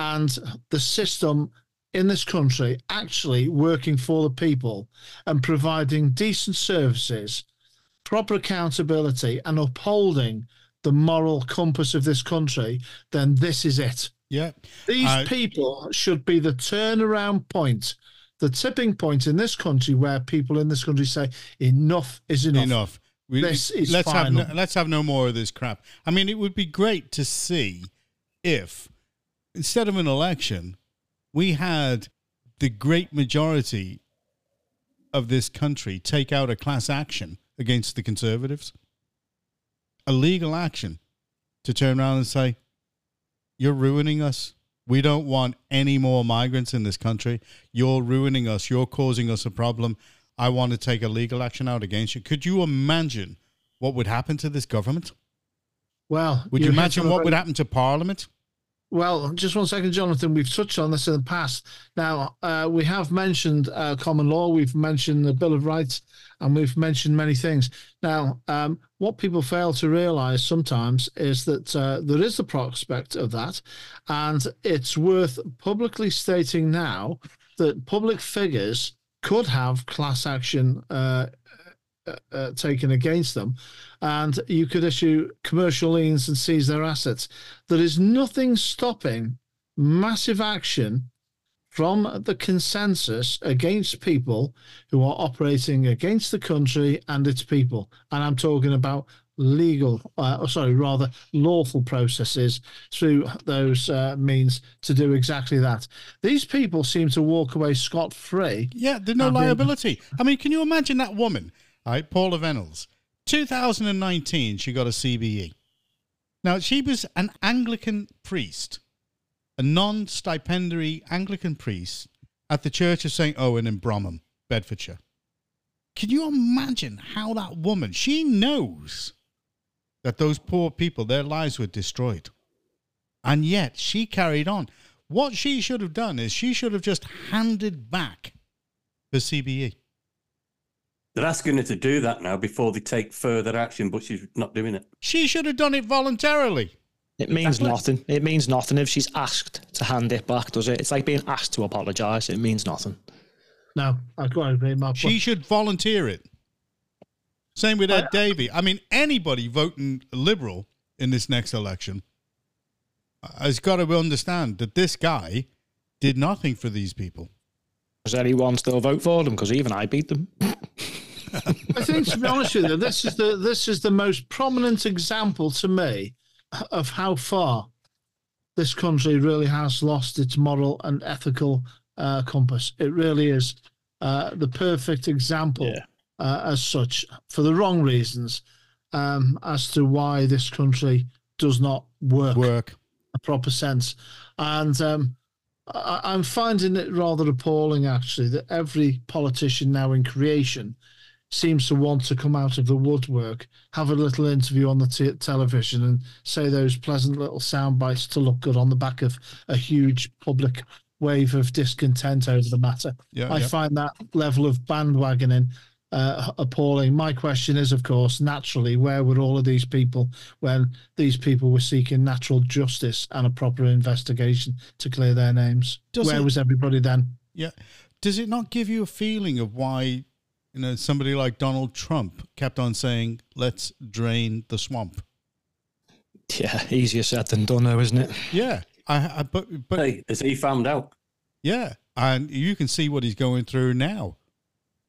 and the system in this country actually working for the people and providing decent services, proper accountability, and upholding the moral compass of this country, then this is it. Yeah. These Uh, people should be the turnaround point, the tipping point in this country where people in this country say, enough is enough. enough. We, This is let's have final. no, let's have no more of this crap. I mean, it would be great to see if instead of an election, we had the great majority of this country take out a class action against the conservatives, a legal action to turn around and say, "You're ruining us." We don't want any more migrants in this country. You're ruining us. You're causing us a problem. I want to take a legal action out against you. Could you imagine what would happen to this government? Well, Would you, imagine what would happen to Parliament? Well, just one second, Jonathan. We've touched on this in the past. Now, uh, we have mentioned uh, common law, we've mentioned the Bill of Rights, and we've mentioned many things. Now, um, what people fail to realize sometimes is that uh, there is the prospect of that, and it's worth publicly stating now that public figures could have class action uh, uh, taken against them, and you could issue commercial liens and seize their assets. There is nothing stopping massive action from the consensus against people who are operating against the country and its people. And I'm talking about legal, uh, or sorry, rather lawful processes through those uh, means to do exactly that. These people seem to walk away scot free. Yeah, there's no liability. I mean, can you imagine that woman, right? Paula Vennells, 2019, she got a CBE. Now, she was an Anglican priest, a non stipendiary Anglican priest at the Church of St. Owen in Bromham, Bedfordshire. Can you imagine how that woman, she knows that those poor people, their lives were destroyed. And yet she carried on. What she should have done is she should have just handed back the. CBE. They're asking her to do that now before they take further action, but she's not doing it. She should have done it voluntarily. It means Exactly. nothing. It means nothing if she's asked to hand it back, does it? It's like being asked to apologise. It means nothing. No, I quite agree, Mark. She should volunteer it. Same with Ed Davey. I mean, anybody voting Liberal in this next election has got to understand that this guy did nothing for these people. Does anyone still vote for them? Because even I beat them. I think, to be honest with you, this is the this is the most prominent example to me of how far this country really has lost its moral and ethical uh, compass. It really is uh, the perfect example, Yeah. uh, as such, for the wrong reasons, um, as to why this country does not work Work. a proper sense. And um, I, I'm finding it rather appalling, actually, that every politician now in creation seems to want to come out of the woodwork, have a little interview on the t- television, and say those pleasant little sound bites to look good on the back of a huge public wave of discontent over the matter. Yeah, I yeah. find that level of bandwagoning uh, appalling. My question is, of course, naturally, where were all of these people when these people were seeking natural justice and a proper investigation to clear their names? Does where it- was everybody then? Yeah. Does it not give you a feeling of why, you know, somebody like Donald Trump kept on saying, let's drain the swamp? Yeah, easier said than done, though, isn't it? Yeah. I, I but but Hey, as he found out. yeah, and you can see what he's going through now.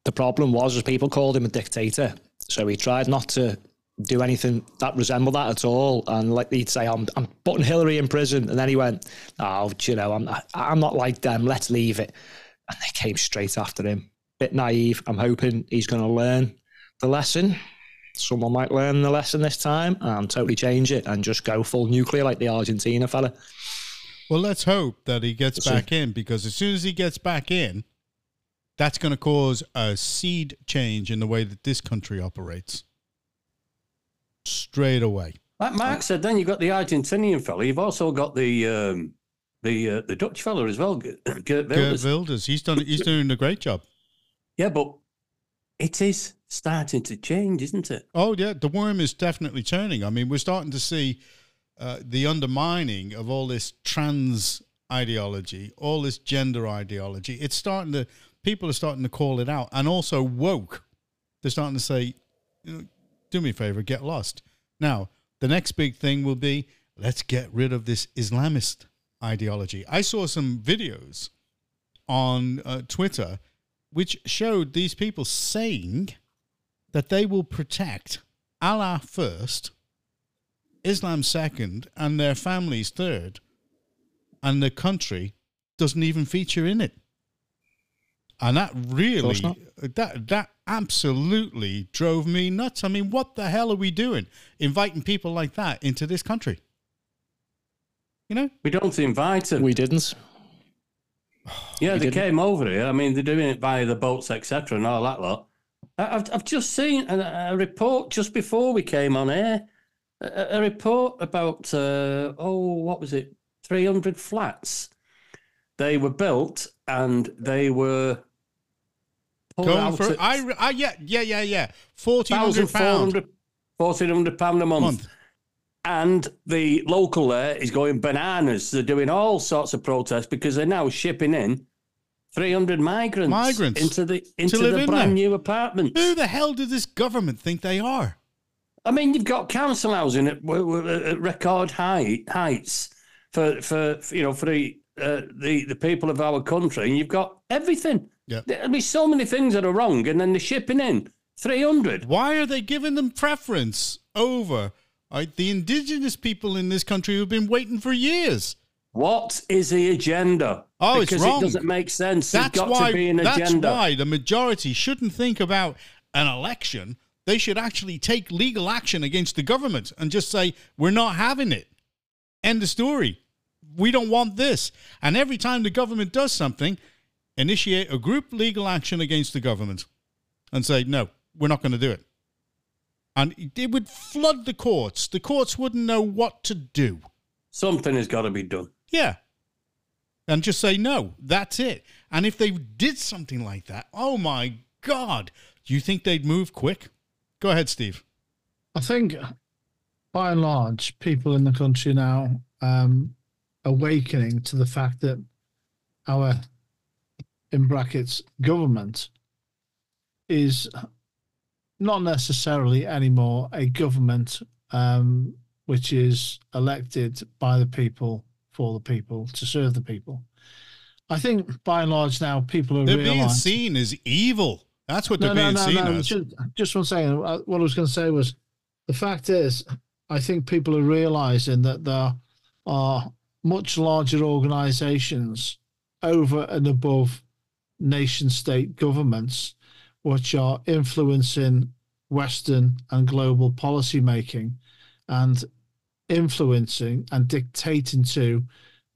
The problem was, is people called him a dictator, so he tried not to do anything that resembled that at all. And like he'd say, "I'm I'm putting Hillary in prison," and then he went, "Oh, you know, I'm not, I'm not like them. Let's leave it." And they came straight after him. Bit naive. I'm hoping he's going to learn the lesson. Someone might learn the lesson this time and totally change it and just go full nuclear like the Argentina fella. Well, let's hope that he gets see. back in because as soon as he gets back in, that's going to cause a seed change in the way that this country operates. Straight away. Like Mark said, then you've got the Argentinian fella. You've also got the um, the uh, the Dutch fella as well, Geert Geert Geert Wilders. Wilders, he's done. He's doing a great job. Yeah, but it is starting to change, isn't it? Oh yeah, the worm is definitely turning. I mean, we're starting to see uh, the undermining of all this trans ideology, all this gender ideology. It's starting to. People are starting to call it out, and also woke. They're starting to say, "Do me a favor, get lost." Now, the next big thing will be let's get rid of this Islamist ideology. I saw some videos on uh, Twitter which showed these people saying that they will protect Allah first, Islam second, and their families third, and the country doesn't even feature in it. And that really, not. that that absolutely drove me nuts. I mean, what the hell are we doing, inviting people like that into this country? You know, We don't invite them. We didn't. yeah, we they didn't. came over here. I mean, they're doing it via the boats, etc., and all that lot. I- I've I've just seen a, a report just before we came on air. A, a report about uh, oh, what was it? Three hundred flats. They were built and they were pulled going out for at I, I yeah yeah yeah yeah fourteen hundred pound 1,400 1,400 pound a month. month. And the local there is going bananas. They're doing all sorts of protests because they're now shipping in 300 migrants, Migrants into the into the in brand there. new apartments. Who the hell does this government think they are? I mean, you've got council housing at, w- w- at record height, heights for, for for, you know for the, uh, the the people of our country, and you've got everything. Yeah. There'll be so many things that are wrong, and then they're shipping in 300. Why are they giving them preference over uh, the indigenous people in this country who've been waiting for years? What is the agenda? Oh, it's because wrong. it doesn't make sense. That's why. to be an that's why the majority shouldn't think about an election. They should actually take legal action against the government and just say we're not having it. End of story. We don't want this. And every time the government does something, initiate a group legal action against the government and say no, we're not going to do it. And it would flood the courts. The courts wouldn't know what to do. Something has got to be done. Yeah. And just say, no, that's it. And if they did something like that, oh my God, do you think they'd move quick? Go ahead, Steve. I think, by and large, people in the country now um, awakening to the fact that our, in brackets, government is not necessarily anymore a government um, which is elected by the people for the people to serve the people. I think by and large now people are They're being seen as evil. That's what they're no, being no, seen no. as. Just, just one second. Uh, What I was going to say was the fact is, I think people are realizing that there are much larger organizations over and above nation state governments which are influencing Western and global policy making and influencing and dictating to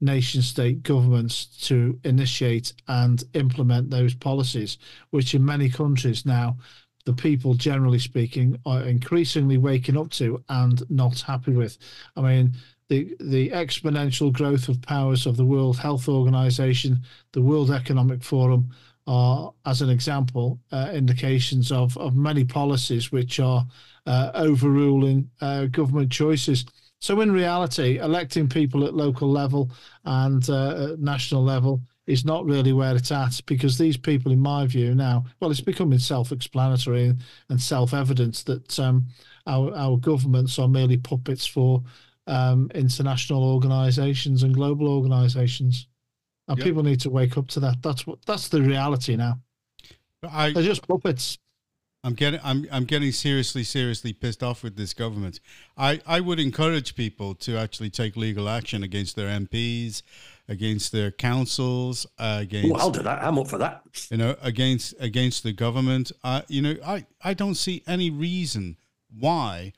nation state governments to initiate and implement those policies, which in many countries now, the people generally speaking are increasingly waking up to and not happy with. I mean, the, the exponential growth of powers of the World Health Organization, the World Economic Forum, are, as an example, uh, indications of, of many policies which are uh, overruling uh, government choices. So, in reality, electing people at local level and uh, at national level is not really where it's at because these people, in my view, now, well, it's becoming self explanatory and self evident that um, our, our governments are merely puppets for um, international organizations and global organizations. And Yep. people need to wake up to that. That's what that's the reality now. But I, They're just puppets. I'm getting I'm I'm getting seriously seriously pissed off with this government. I I would encourage people to actually take legal action against their MPs, against their councils, uh, against Oh, I'll do that. I'm up for that. you know against against the government. Uh, you know I I don't see any reason why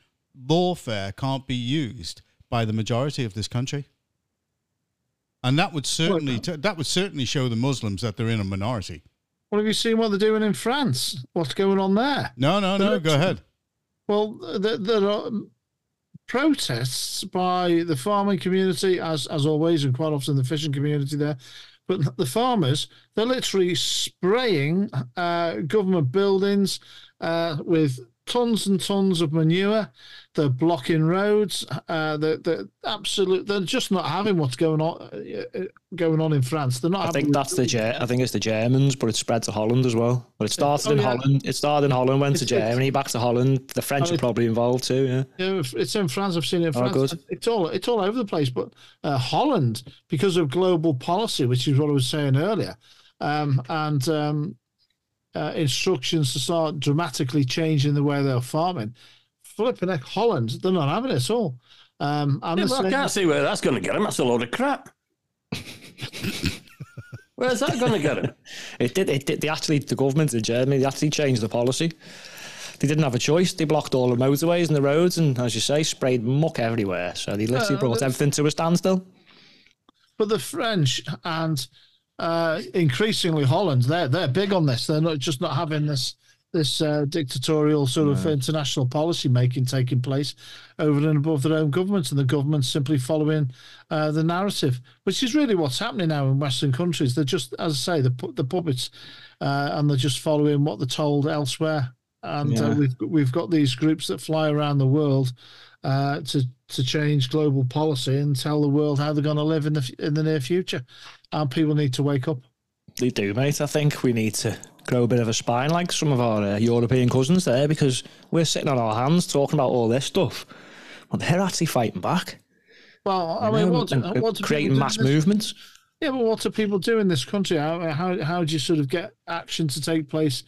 lawfare can't be used by the majority of this country. And that would certainly t- that would certainly show the Muslims that they're in a minority. Well, have you seen what they're doing in France? What's going on there? No, no, no. Go ahead. Well, there, there are protests by the farming community, as as always, and quite often the fishing community there. But the farmers, they're literally spraying uh, government buildings uh, with tons and tons of manure. They're blocking roads. Uh, they're, they're absolute. They're just not having what's going on uh, going on in France. They're not. I think that's the Ger- I think it's the Germans, but it spread to Holland as well. But it started Oh, in yeah. Holland. It started in Holland, went to It's- it's- Germany, back to Holland. The French And are probably involved too. Yeah. Yeah, it's in France. I've seen it in Oh, France. good. It's all it's all over the place. But uh, Holland, because of global policy, which is what I was saying earlier, um, and um, uh, instructions to start dramatically changing the way they're farming, flipping heck, Holland, they're not having it at all. Um, and Yeah, well, I can't see where that's going to get them. That's a load of crap. Where's that going to get him? It did. It did. They actually, the government in Germany, they actually changed the policy. They didn't have a choice. They blocked all the motorways and the roads, and as you say, sprayed muck everywhere. So they literally Uh, brought everything to a standstill. but the French and uh, increasingly Holland, they're they're big on this. They're not just not having this this uh, dictatorial sort of international policy making taking place over and above their own governments, and the government simply following uh, the narrative, which is really what's happening now in Western countries. They're just, as I say, the the puppets, uh, and they're just following what they're told elsewhere. And uh, Yeah. we've we've got these groups that fly around the world uh, to to change global policy and tell the world how they're going to live in the in the near future, and people need to wake up. They do, mate. I think we need to grow a bit of a spine like some of our uh, European cousins there because we're sitting on our hands talking about all this stuff. But they're actually fighting back. Well, I you mean, know, what, and- and what creating mass this- movements. Yeah, but what do people do in this country? How how how do you sort of get action to take place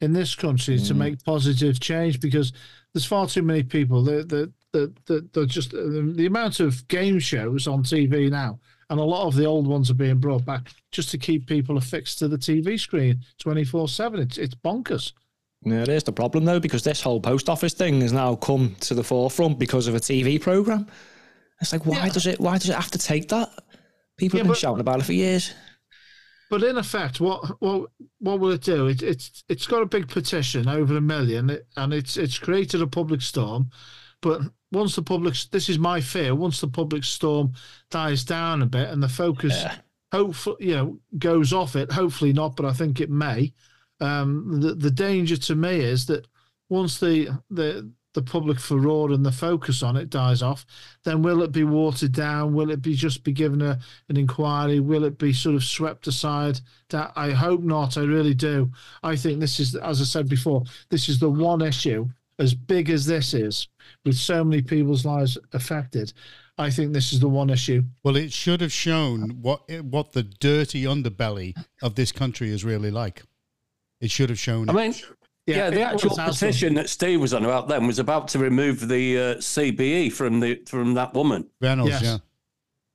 in this country Mm. to make positive change? Because there's far too many people that that that that they're just the, the amount of game shows on TV now, and a lot of the old ones are being brought back just to keep people affixed to the TV screen twenty four seven. It's it's bonkers. Yeah, it is the problem though, because this whole post office thing has now come to the forefront because of a TV program. It's like, why Yeah. does it? Why does it have to take that? People Yeah, have been but- shouting about it for years. But in effect, what what what will it do? It, it's it's got a big petition over a million, and it's it's created a public storm. But once the public, this is my fear. Once the public storm dies down a bit and the focus, Yeah. hopefully, you know, goes off it. Hopefully not, but I think it may. Um, the the danger to me is that once the the the public furore and the focus on it dies off, then will it be watered down? Will it be just be given a, an inquiry? Will it be sort of swept aside? That I hope not. I really do. I think this is, as I said before, this is the one issue as big as this is, with so many people's lives affected. I think this is the one issue. Well, it should have shown what what the dirty underbelly of this country is really like. It should have shown. I it. mean, yeah, the actual was as petition that Steve was on about then was about to remove the uh, CBE from the from that woman. Vennells, yes. yeah.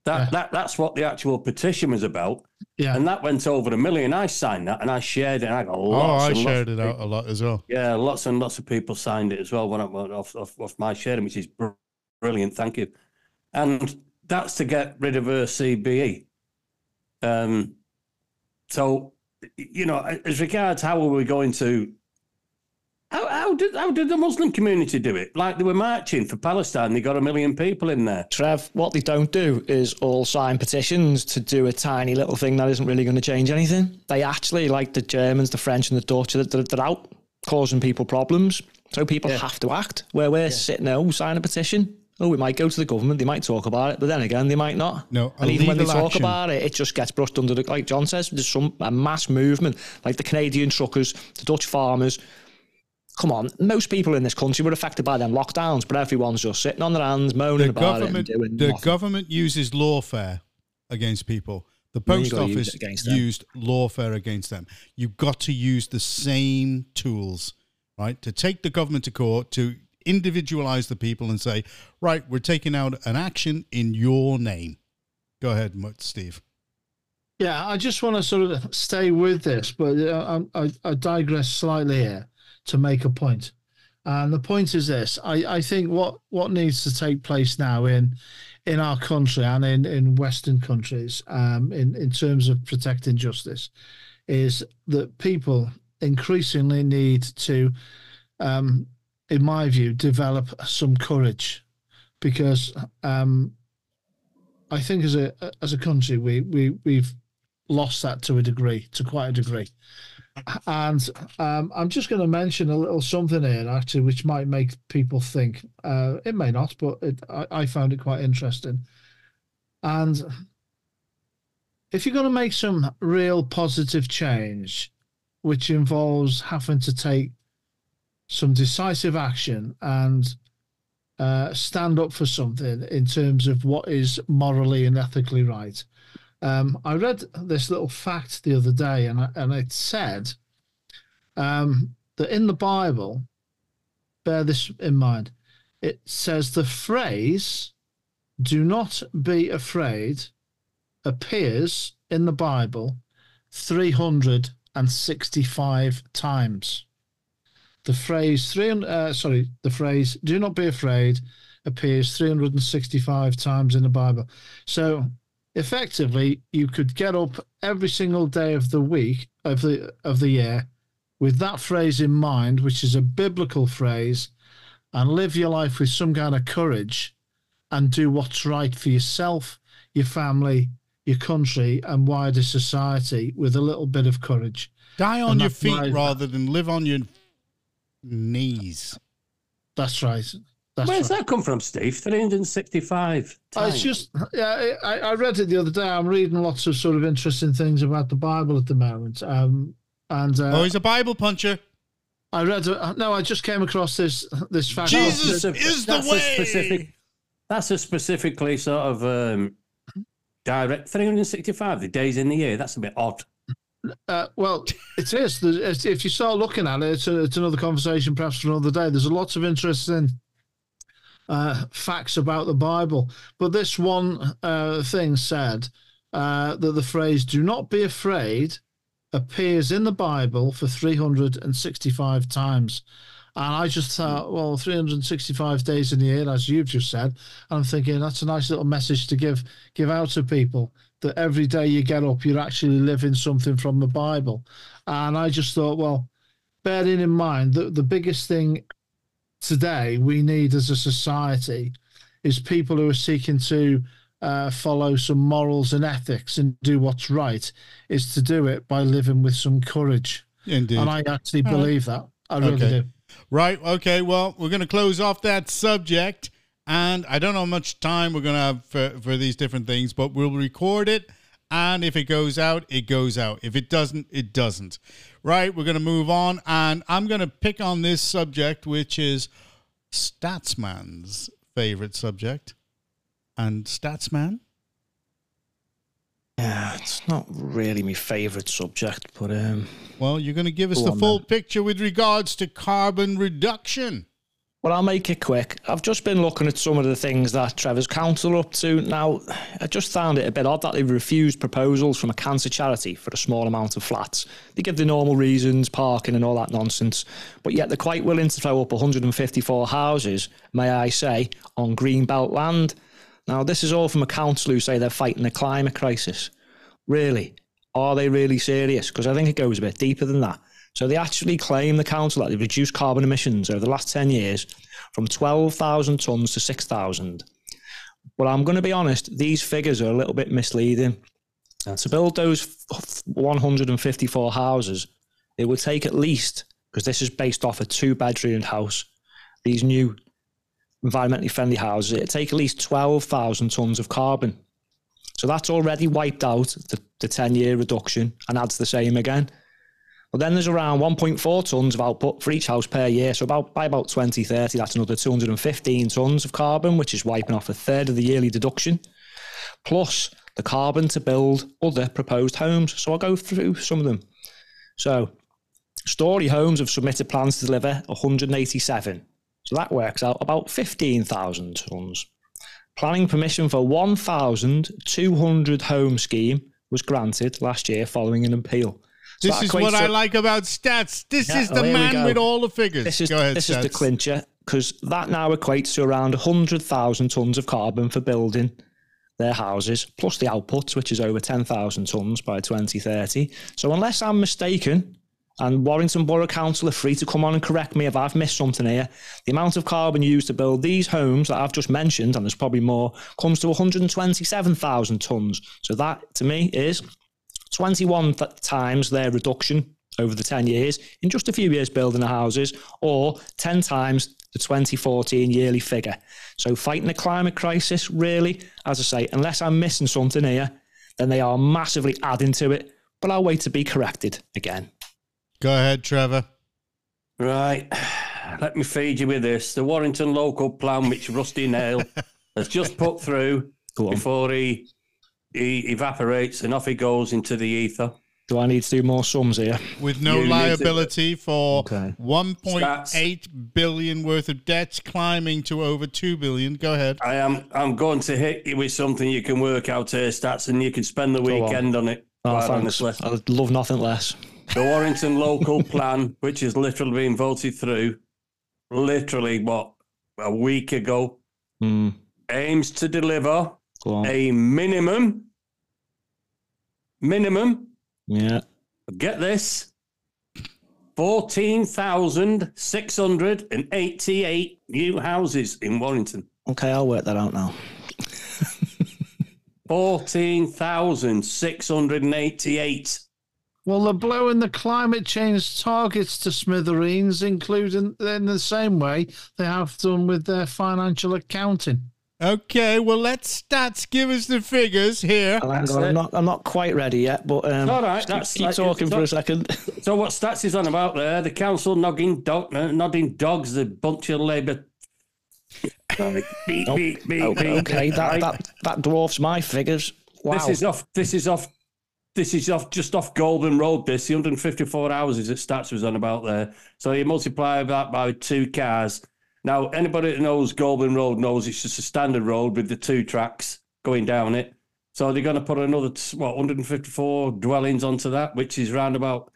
That Yeah. that that's what the actual petition was about, Yeah, and that went over a million. I signed that, and I shared it. And I got Oh, lots. I and lots Oh, I shared it out a lot as well. Yeah, lots and lots of people signed it as well. When I went off, off off my sharing, which is brilliant. Thank you. And that's to get rid of her CBE. Um, so you know, as regards how are we going to how, how did how did the Muslim community do it? Like they were marching for Palestine, they got a million people in there. Trev, what they don't do is all sign petitions to do a tiny little thing that isn't really going to change anything. They actually, like the Germans, the French, and the Dutch, they're, they're they're out causing people problems. So people have to act. Where we're sitting there, oh, sign a petition. Oh, we might go to the government. They might talk about it, but then again, they might not. No, and even when they talk action. about it, it just gets brushed under the. Like John says, there's some a mass movement, like the Canadian truckers, the Dutch farmers. Come on, most people in this country were affected by them lockdowns, but everyone's just sitting on their hands, moaning The about government, it and doing the nothing. government uses lawfare against people. The post gotta use office it against them. used lawfare against them. You've got to use the same tools, right, to take the government to court to individualize the people and say, right, we're taking out an action in your name. Go ahead, Steve. Yeah, I just want to sort of stay with this, but uh, I, I, I digress slightly here to make a point. And the point is this: I, I think what, what needs to take place now in in our country and in, in Western countries, um, in in terms of protecting justice, is that people increasingly need to, um, in my view, develop some courage, because um, I think as a as a country we we we've lost that to a degree, to quite a degree. And um, I'm just going to mention a little something here, actually, which might make people think. Uh, it may not, but it, I, I found it quite interesting. And if you're going to make some real positive change, which involves having to take some decisive action and uh, stand up for something in terms of what is morally and ethically right. Um, I read this little fact the other day, and I, and it said um, that in the Bible, bear this in mind, it says the phrase "Do not be afraid" appears in the Bible three hundred and sixty-five times. The phrase three uh, sorry, the phrase "Do not be afraid" appears three hundred and sixty-five times in the Bible. So effectively you could get up every single day of the week of the of the year with that phrase in mind which is a biblical phrase and live your life with some kind of courage and do what's right for yourself your family your country and wider society with a little bit of courage Die on And your feet rather than live on your knees. that's right that's Where's right. that come from, Steve? 365 Uh, times. It's just, yeah, I, I read it the other day. I'm reading lots of sort of interesting things about the Bible at the moment. Um, and uh, oh, he's a Bible puncher. I read. Uh, no, I just came across this this fact. Jesus That's a- is the that's a way. specific- That's a specifically sort of um, direct 365 the days in the year. That's a bit odd. Uh, well, it is. If you start looking at it, it's, a, it's another conversation, perhaps for another day. There's a lots of interesting uh, facts about the Bible, but this one uh, thing said uh, that the phrase "Do not be afraid" appears in the Bible for 365 times. And I just thought, well, 365 days in the year, as you've just said. and I'm thinking that's a nice little message to give give out to people that every day you get up, you're actually living something from the Bible. And I just thought, well, bearing in mind that the biggest thing today we need as a society is people who are seeking to uh, follow some morals and ethics and do what's right, is to do it by living with some courage. Indeed. And I actually believe that. I really Okay. do. Right. Okay. Well, we're going to close off that subject. And I don't know how much time we're going to have for, for these different things, but we'll record it. And if it goes out, it goes out. If it doesn't, it doesn't. Right. We're going to move on. And I'm going to pick on this subject, which is Statsman's favorite subject. and Statsman? Yeah, it's not really my favourite subject, but um, Well, you're going to give us the full then. picture with regards to carbon reduction. Well, I'll make it quick. I've just been looking at some of the things that Trevor's council are up to. Now, I just found it a bit odd that they've refused proposals from a cancer charity for a small amount of flats. They give the normal reasons, parking and all that nonsense, but yet they're quite willing to throw up 154 houses, may I say, on greenbelt land. Now, this is all from a council who say they're fighting the climate crisis. Really? Are they really serious? Because I think it goes a bit deeper than that. So they actually claim the council that they've reduced carbon emissions over the last 10 years from 12,000 tonnes to 6,000. But I'm going to be honest, these figures are a little bit misleading. To build those 154 houses, it would take at least, because this is based off a two bedroomed house, these new environmentally friendly houses, it'd take at least 12,000 tonnes of carbon. So that's already wiped out the, the 10 year reduction and adds the same again. But then there's around 1.4 tonnes of output for each house per year. So about by about 2030, that's another 215 tonnes of carbon, which is wiping off a third of the yearly deduction, plus the carbon to build other proposed homes. So I'll go through some of them. So Story Homes have submitted plans to deliver 187. So that works out about 15,000 tonnes. Planning permission for 1,200 home scheme was granted last year following an appeal. This is what I like about stats. This Yeah, is oh, the here man with all the figures. This is Go ahead, this is the clincher because that now equates to around 100,000 tonnes of carbon for building their houses, plus the outputs, which is over 10,000 tonnes by 2030. So unless I'm mistaken, and Warrington Borough Council are free to come on and correct me if I've missed something here, the amount of carbon used to build these homes that I've just mentioned, and there's probably more, comes to 127,000 tonnes. So that, to me, is 21 th- times their reduction over the 10 years in just a few years building the houses, or 10 times the 2014 yearly figure. So, fighting the climate crisis, really, as I say, unless I'm missing something here, then they are massively adding to it. But I'll wait to be corrected again. Go ahead, Trevor. Right. Let me feed you with this. The Warrington local plan, which Rusty Nail has just put through Go on. before he, he evaporates and off he goes into the ether. Do I need to do more sums here? With no You need to- liability for Okay. 1.8 billion worth of debts climbing to over 2 billion. Go ahead. I am I'm going to hit you with something you can work out here, stats, and you can spend the Go on. weekend on it. Oh, quite thanks. honestly. I'd love nothing less. The Warrington local plan, which has literally been voted through, literally what a week ago, Hmm. aims to deliver Go on. A minimum, minimum, Yeah. get this, 14,688 new houses in Warrington. Okay, I'll work that out now. 14,688. Well, they're blowing the climate change targets to smithereens, including in the same way they have done with their financial accounting. Okay, well, let stats give us the figures here. Oh, hang on. I'm not. I'm not quite ready yet, but um, all right, just that's keep like- talking it's for a second. So what stats is on about there? The council nodding, dog, uh, nodding dogs, the bunch of Labour. beep, beep, Nope. beep, beep, okay, beep. okay, that, Right. that that dwarfs my figures. Wow. This is off. This is off. This is off just off Golborne Road. This the 154 hours is that stats was on about there. So you multiply that by two cars. Now anybody that knows Golborne Road knows it's just a standard road with the two tracks going down it. So they're going to put another what 154 dwellings onto that, which is round about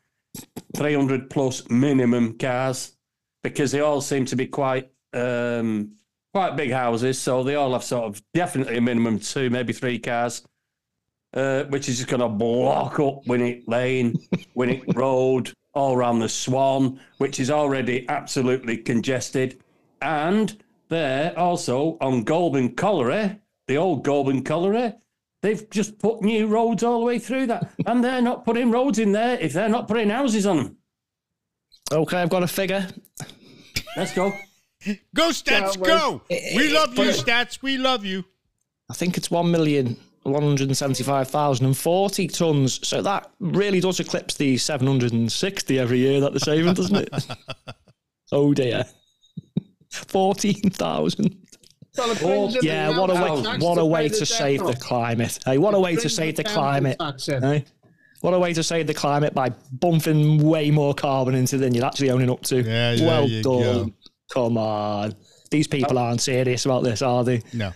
300 plus minimum cars, because they all seem to be quite um, quite big houses. So they all have sort of definitely a minimum two, maybe three cars uh, which is just going to block up Winwick Lane, Winwick Road, all around the Swan, which is already absolutely congested. And there also on Golborne Colliery, the old Golborne Colliery, they've just put new roads all the way through that. And they're not putting roads in there if they're not putting houses on them. okay. I've got a figure. Let's go. Go, stats, go. We love you, stats. We love you. I think it's one million one hundred and seventy-five thousand and forty tons. So that really does eclipse the seven hundred and sixty every year that they're saving, doesn't it? oh dear, fourteen thousand. Well, it brings in the Yeah, what a way, what a way to save the climate. Hey, what a way to save the climate. Hey? What a way to save the climate by bumping way more carbon into than you're actually owning up to. Yeah, well done. go. Come on. These people aren't serious about this, are they? No.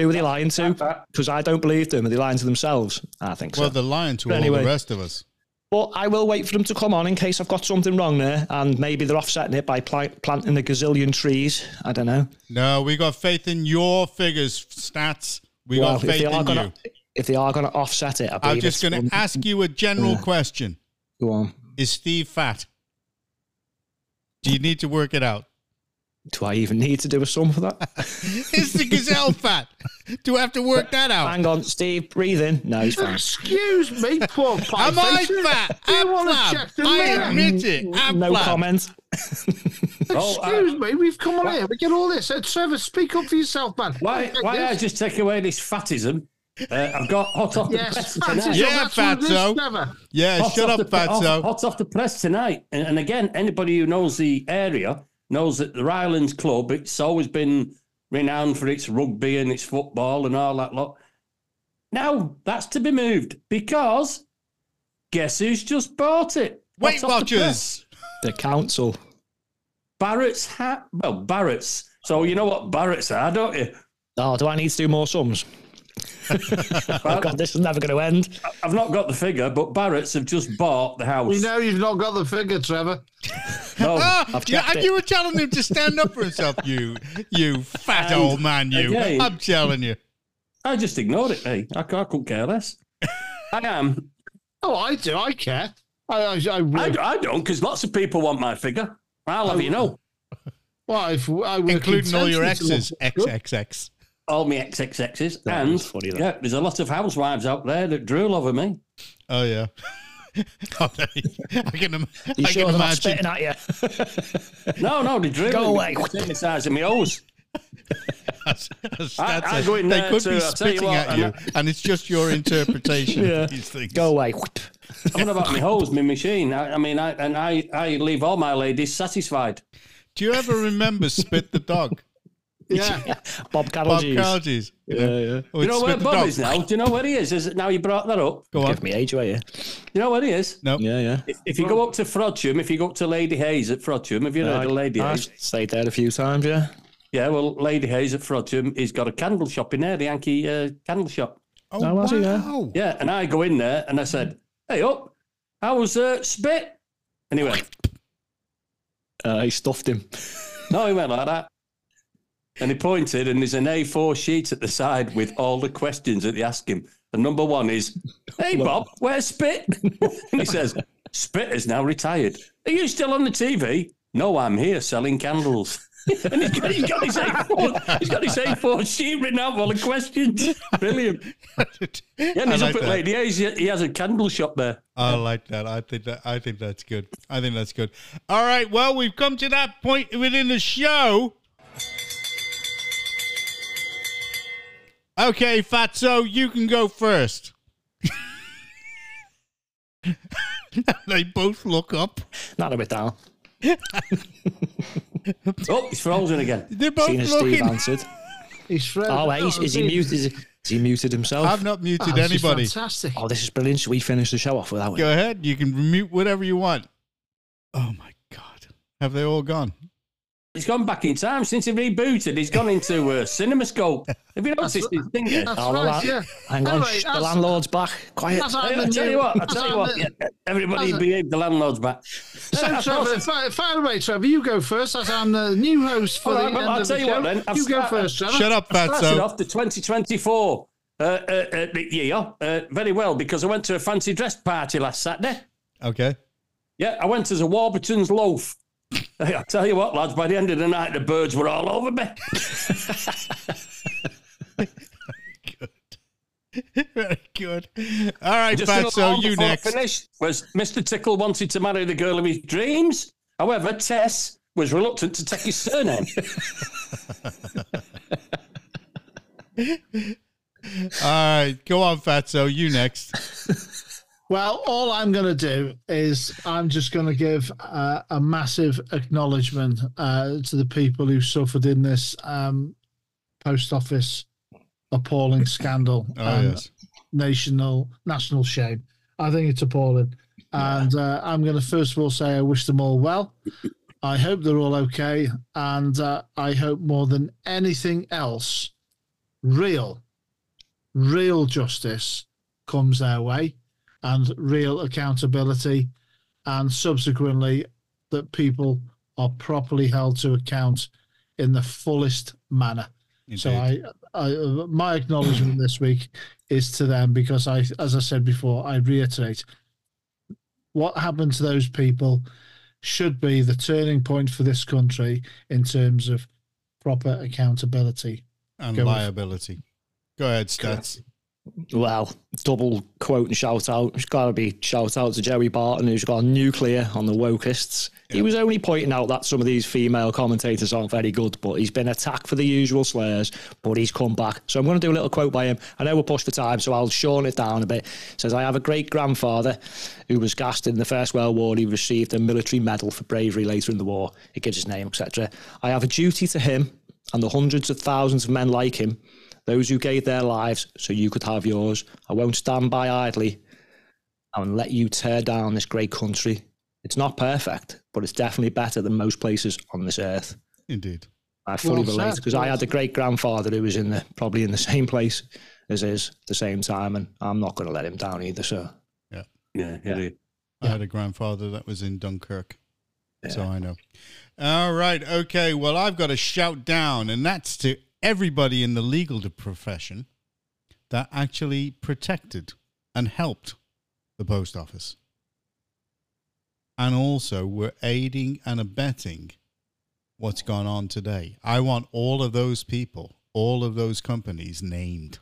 Who are they lying to? That- Because I don't believe them. Are they lying to themselves? I think so. Well, they're lying to But all anyway. the rest of us. But I will wait for them to come on in case I've got something wrong there, and maybe they're offsetting it by pla- planting a gazillion trees. I don't know. No, we got faith in your figures, stats. We Well, got faith in gonna, you. if they are going to offset it, I I'm just going to ask you a general Yeah. question. Go on. Is Steve fat? Do you need to work it out? Do I even need to do a sum for that? Is the gazelle fat? Do I have to work that out? Hang on, Steve, breathe in. No, he's fine. Excuse me, poor Am I fat? Do you I'm want to check the I mirror? admit it. I'm no flab. comment. Oh, I- Excuse me, we've come on here. We get all this. Uh, Trevor, speak up for yourself, man. Why, Check why I this. just take away this fatism? Uh, I've got hot off the Yes, press fatism, tonight. Yeah, that's what it is, fatso. Trevor. Yeah, Hot shut up, the, hot, fatso. hot off the press tonight. And, and again, anybody who knows the area knows that the Rylands Club, it's always been renowned for its rugby and its football and all that lot. Now that's to be moved because guess who's just bought it? Weight Hot off the The council. Barratt's hat. Well, Barratt's. So you know what Barratt's are, don't you? Oh, do I need to do more sums? oh, God, this is never going to end. I've not got the figure, but Barratt's have just bought the house. You know you've not got the figure, Trevor. No, Ah, I've yeah, and it. you were telling him to stand up for himself, you you fat And old man, you. again- I'm telling you. I just ignored it. Hey, I, I couldn't care less. I am. Oh, I do. I care. I, I, I, I, I don't, because lots of people want my figure. I'll have you know. well, I've, I work Including all your intensely to exes. look good. XXX. All my XXXs. That and funny, yeah, there's a lot of housewives out there that drool over me. Oh, yeah. Oh, they- I can, im- You I sure can imagine. spitting at you? No, no, they drool. Go away. Take the size of my hose. As- as I- that's I it. go in they there could too, be I'll you spitting what, at and you, I- and it's just your interpretation Yeah. of these things. Go away. I'm on about my hose, my machine. I, I mean, I, and I, I leave all my ladies satisfied. Do you ever remember Spit the Dog? Yeah. Bob Bob Carolgees. Calgis. Yeah, yeah. Oh, You know where Bob Dog. is now? Do you know where he is? Is it now you brought that up? Go on. Give me age away, yeah. You know where he is? No. Yeah, yeah. If, if you go up to Frodsham, if you go up to Lady Heyes at Frodsham, have you heard of Lady I Heyes? stayed there a few times, yeah. Yeah, well, Lady Heyes at Frodsham, he's got a candle shop in there, the Yankee uh, candle shop. Oh, Oh, was he, yeah? wow. Yeah, and I go in there and I said, "Hey up, how was uh, Spit?" Anyway. he Uh, he stuffed him. "No," he went like that. And he pointed, and there's an A4 sheet at the side with all the questions that they ask him. And number one is, "Hey Bob, where's Spit?" and he says, "Spit is now retired. Are you still on the TV?" No, I'm here selling candles. and he's got, he's got his A4, he's got his A4 sheet written out with all the questions. Brilliant. Yeah, and he's like up at that. Lady. He he has a candle shop there. I like that. I think that. I think that's good. I think that's good. All right. Well, we've come to that point within the show. Okay, Fatso, you can go first. they both look up. Not a bit down. Oh, he's frozen again. They're both Seen as Steve answered. He's frozen. Oh, wait, is, is he muted? Is, he- is he muted himself? I've not muted Oh, this is anybody. Fantastic. oh, this is brilliant. Should we finish the show off without it? Go ahead. You can mute whatever you want. Oh my God. Have they all gone? He's gone back in time since he rebooted. He's gone into uh, CinemaScope. Have you noticed his thing yet? That's Oh, right, well, yeah. Hang on, Anyway, shh, the landlord's back. Quiet. That's Hey, I'm I the tell you what, I that's tell you what, yeah, everybody that's behave, the landlord's back. So, Trevor, fire, fire away, Trevor. You go first. As I'm the new host for All the end I'll of tell the you show. what then, I've you go started- first, Trevor. Shut up, Started Fatso. off the 2024 uh, uh, uh, year uh, very well because I went to a fancy dress party last Saturday. Okay. Yeah, I went as a Warburton's loaf. Hey, I tell you what, lads, by the end of the night, the birds were all over me. Very good. All right, Just another Fatso, you I next. finish was Mr. Tickle wanted to marry the girl of his dreams. However, Tess was reluctant to take his surname. All right, go on, Fatso. You next. Well, all I'm going to do is I'm just going to give uh, a massive acknowledgement uh, to the people who suffered in this um, post office appalling scandal Oh and yes. national national shame. I think it's appalling, and uh, I'm going to first of all say I wish them all well. I hope they're all okay, and uh, I hope more than anything else, real, real justice comes their way, and real accountability, and subsequently that people are properly held to account in the fullest manner. So I, I, my acknowledgement this week is to them because I, as I said before, I reiterate, what happened to those people should be the turning point for this country in terms of proper accountability. and go with- liability. Go ahead, stats. Well, double quote and shout out. It's got to be shout out to Joey Barton, who's gone nuclear on the wokists. He was only pointing out that some of these female commentators aren't very good, but he's been attacked for the usual slurs, but he's come back. So I'm going to do a little quote by him. I know we're pushed for time, so I'll shorten it down a bit. says, I have a great grandfather who was gassed in the First World War. He received a military medal for bravery later in the war. It gives his name, etc. I have a duty to him and the hundreds of thousands of men like him those who gave their lives so you could have yours. I won't stand by idly and let you tear down this great country. It's not perfect, but it's definitely better than most places on this earth. Indeed. I fully Well relate because I had a great grandfather who was in the probably in the same place as is at the same time, and I'm not going to let him down either. So Yeah, Yeah. yeah. I had a grandfather that was in Dunkirk, so I know. All right, okay. Well, I've got a shout down, and that's to everybody in the legal profession that actually protected and helped the post office, and also were aiding and abetting what's gone on today. I want all of those people, all of those companies named,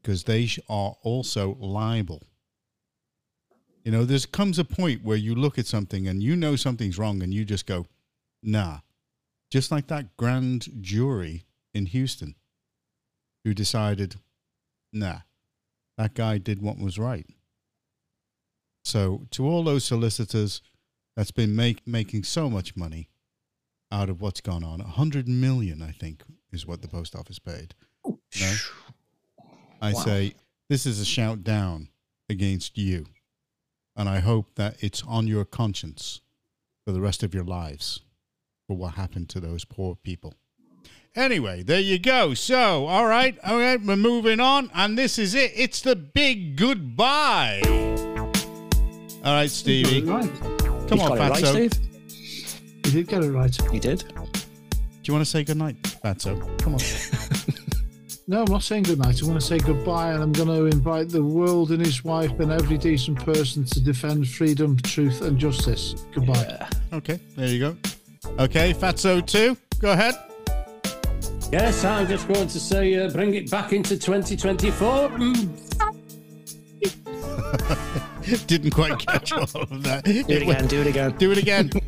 because they are also liable. You know, there comes a point where you look at something and you know something's wrong and you just go, nah. Just like that grand jury in Houston who decided, nah, that guy did what was right. So, to all those solicitors that's been make, making so much money out of what's gone on, 100 million, I think, is what the post office paid. No? I Wow. say, this is a shout down against you. And I hope that it's on your conscience for the rest of your lives for what happened to those poor people. Anyway, there you go. So, all right, all right, we're moving on. And this is it. It's the big goodbye. All right, Stevie. Right. Come He's on, got it right, Fatso. Steve. You did get it right. You did. Do you want to say goodnight, Fatso? Come on. No, I'm not saying goodnight. I want to say goodbye, and I'm going to invite the world and his wife and every decent person to defend freedom, truth, and justice. Goodbye. Okay, there you go. Okay, Fatso 2, go ahead. Yes, I'm just going to say uh, bring it back into 2024. Mm. Didn't quite catch all of that. Do it again. Do it again. Do it again.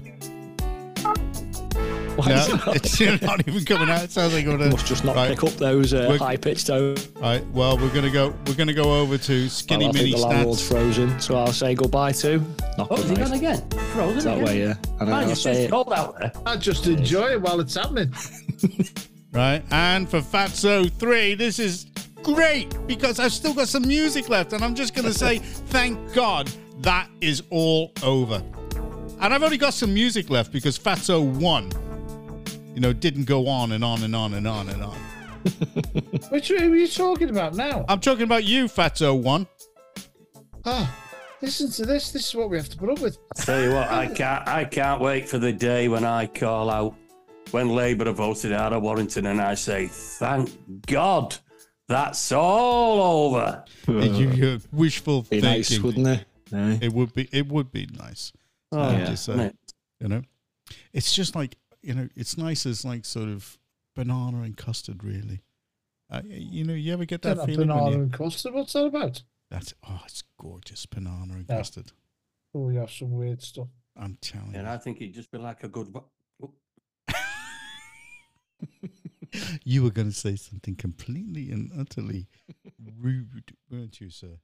Why is it No, not- it's not even coming out. It sounds like we're gonna must just not right. pick up those uh, high pitched tones. All right. Well, we're gonna go. We're gonna go over to skinny Well, I mini think the landlord's stats. frozen, so I'll say goodbye to. Not Oh, has he good gone night. again? Frozen That again? way, yeah. And then Man, I'll it's say just it. cold out there. I just enjoy it while it's happening. Right. And for Fatso three, this is great because I've still got some music left, and I'm just gonna say thank God that is all over. And I've only got some music left because Fatso one, you know, didn't go on and on and on and on and on. Which who are you talking about now? I'm talking about you, Fatso one. Oh, listen to this. This is what we have to put up with. I Tell you what, I can't. I can't wait for the day when I call out when Labour have voted out of Warrington, and I say, "Thank God, that's all over." you, you're wishful Be thinking. nice, wouldn't it? Aye. It would be. It would be nice. Oh, I'd yeah, just say, it? you know, it's just like you know, it's nice as like sort of banana and custard, really. Uh, you know, you ever get that That feeling banana you? and custard. What's that about? That's oh, it's gorgeous banana and Yeah. custard. Oh, we have some weird stuff. I'm telling And you, I think it'd just be like a good. you were going to say something completely and utterly rude, weren't you, sir?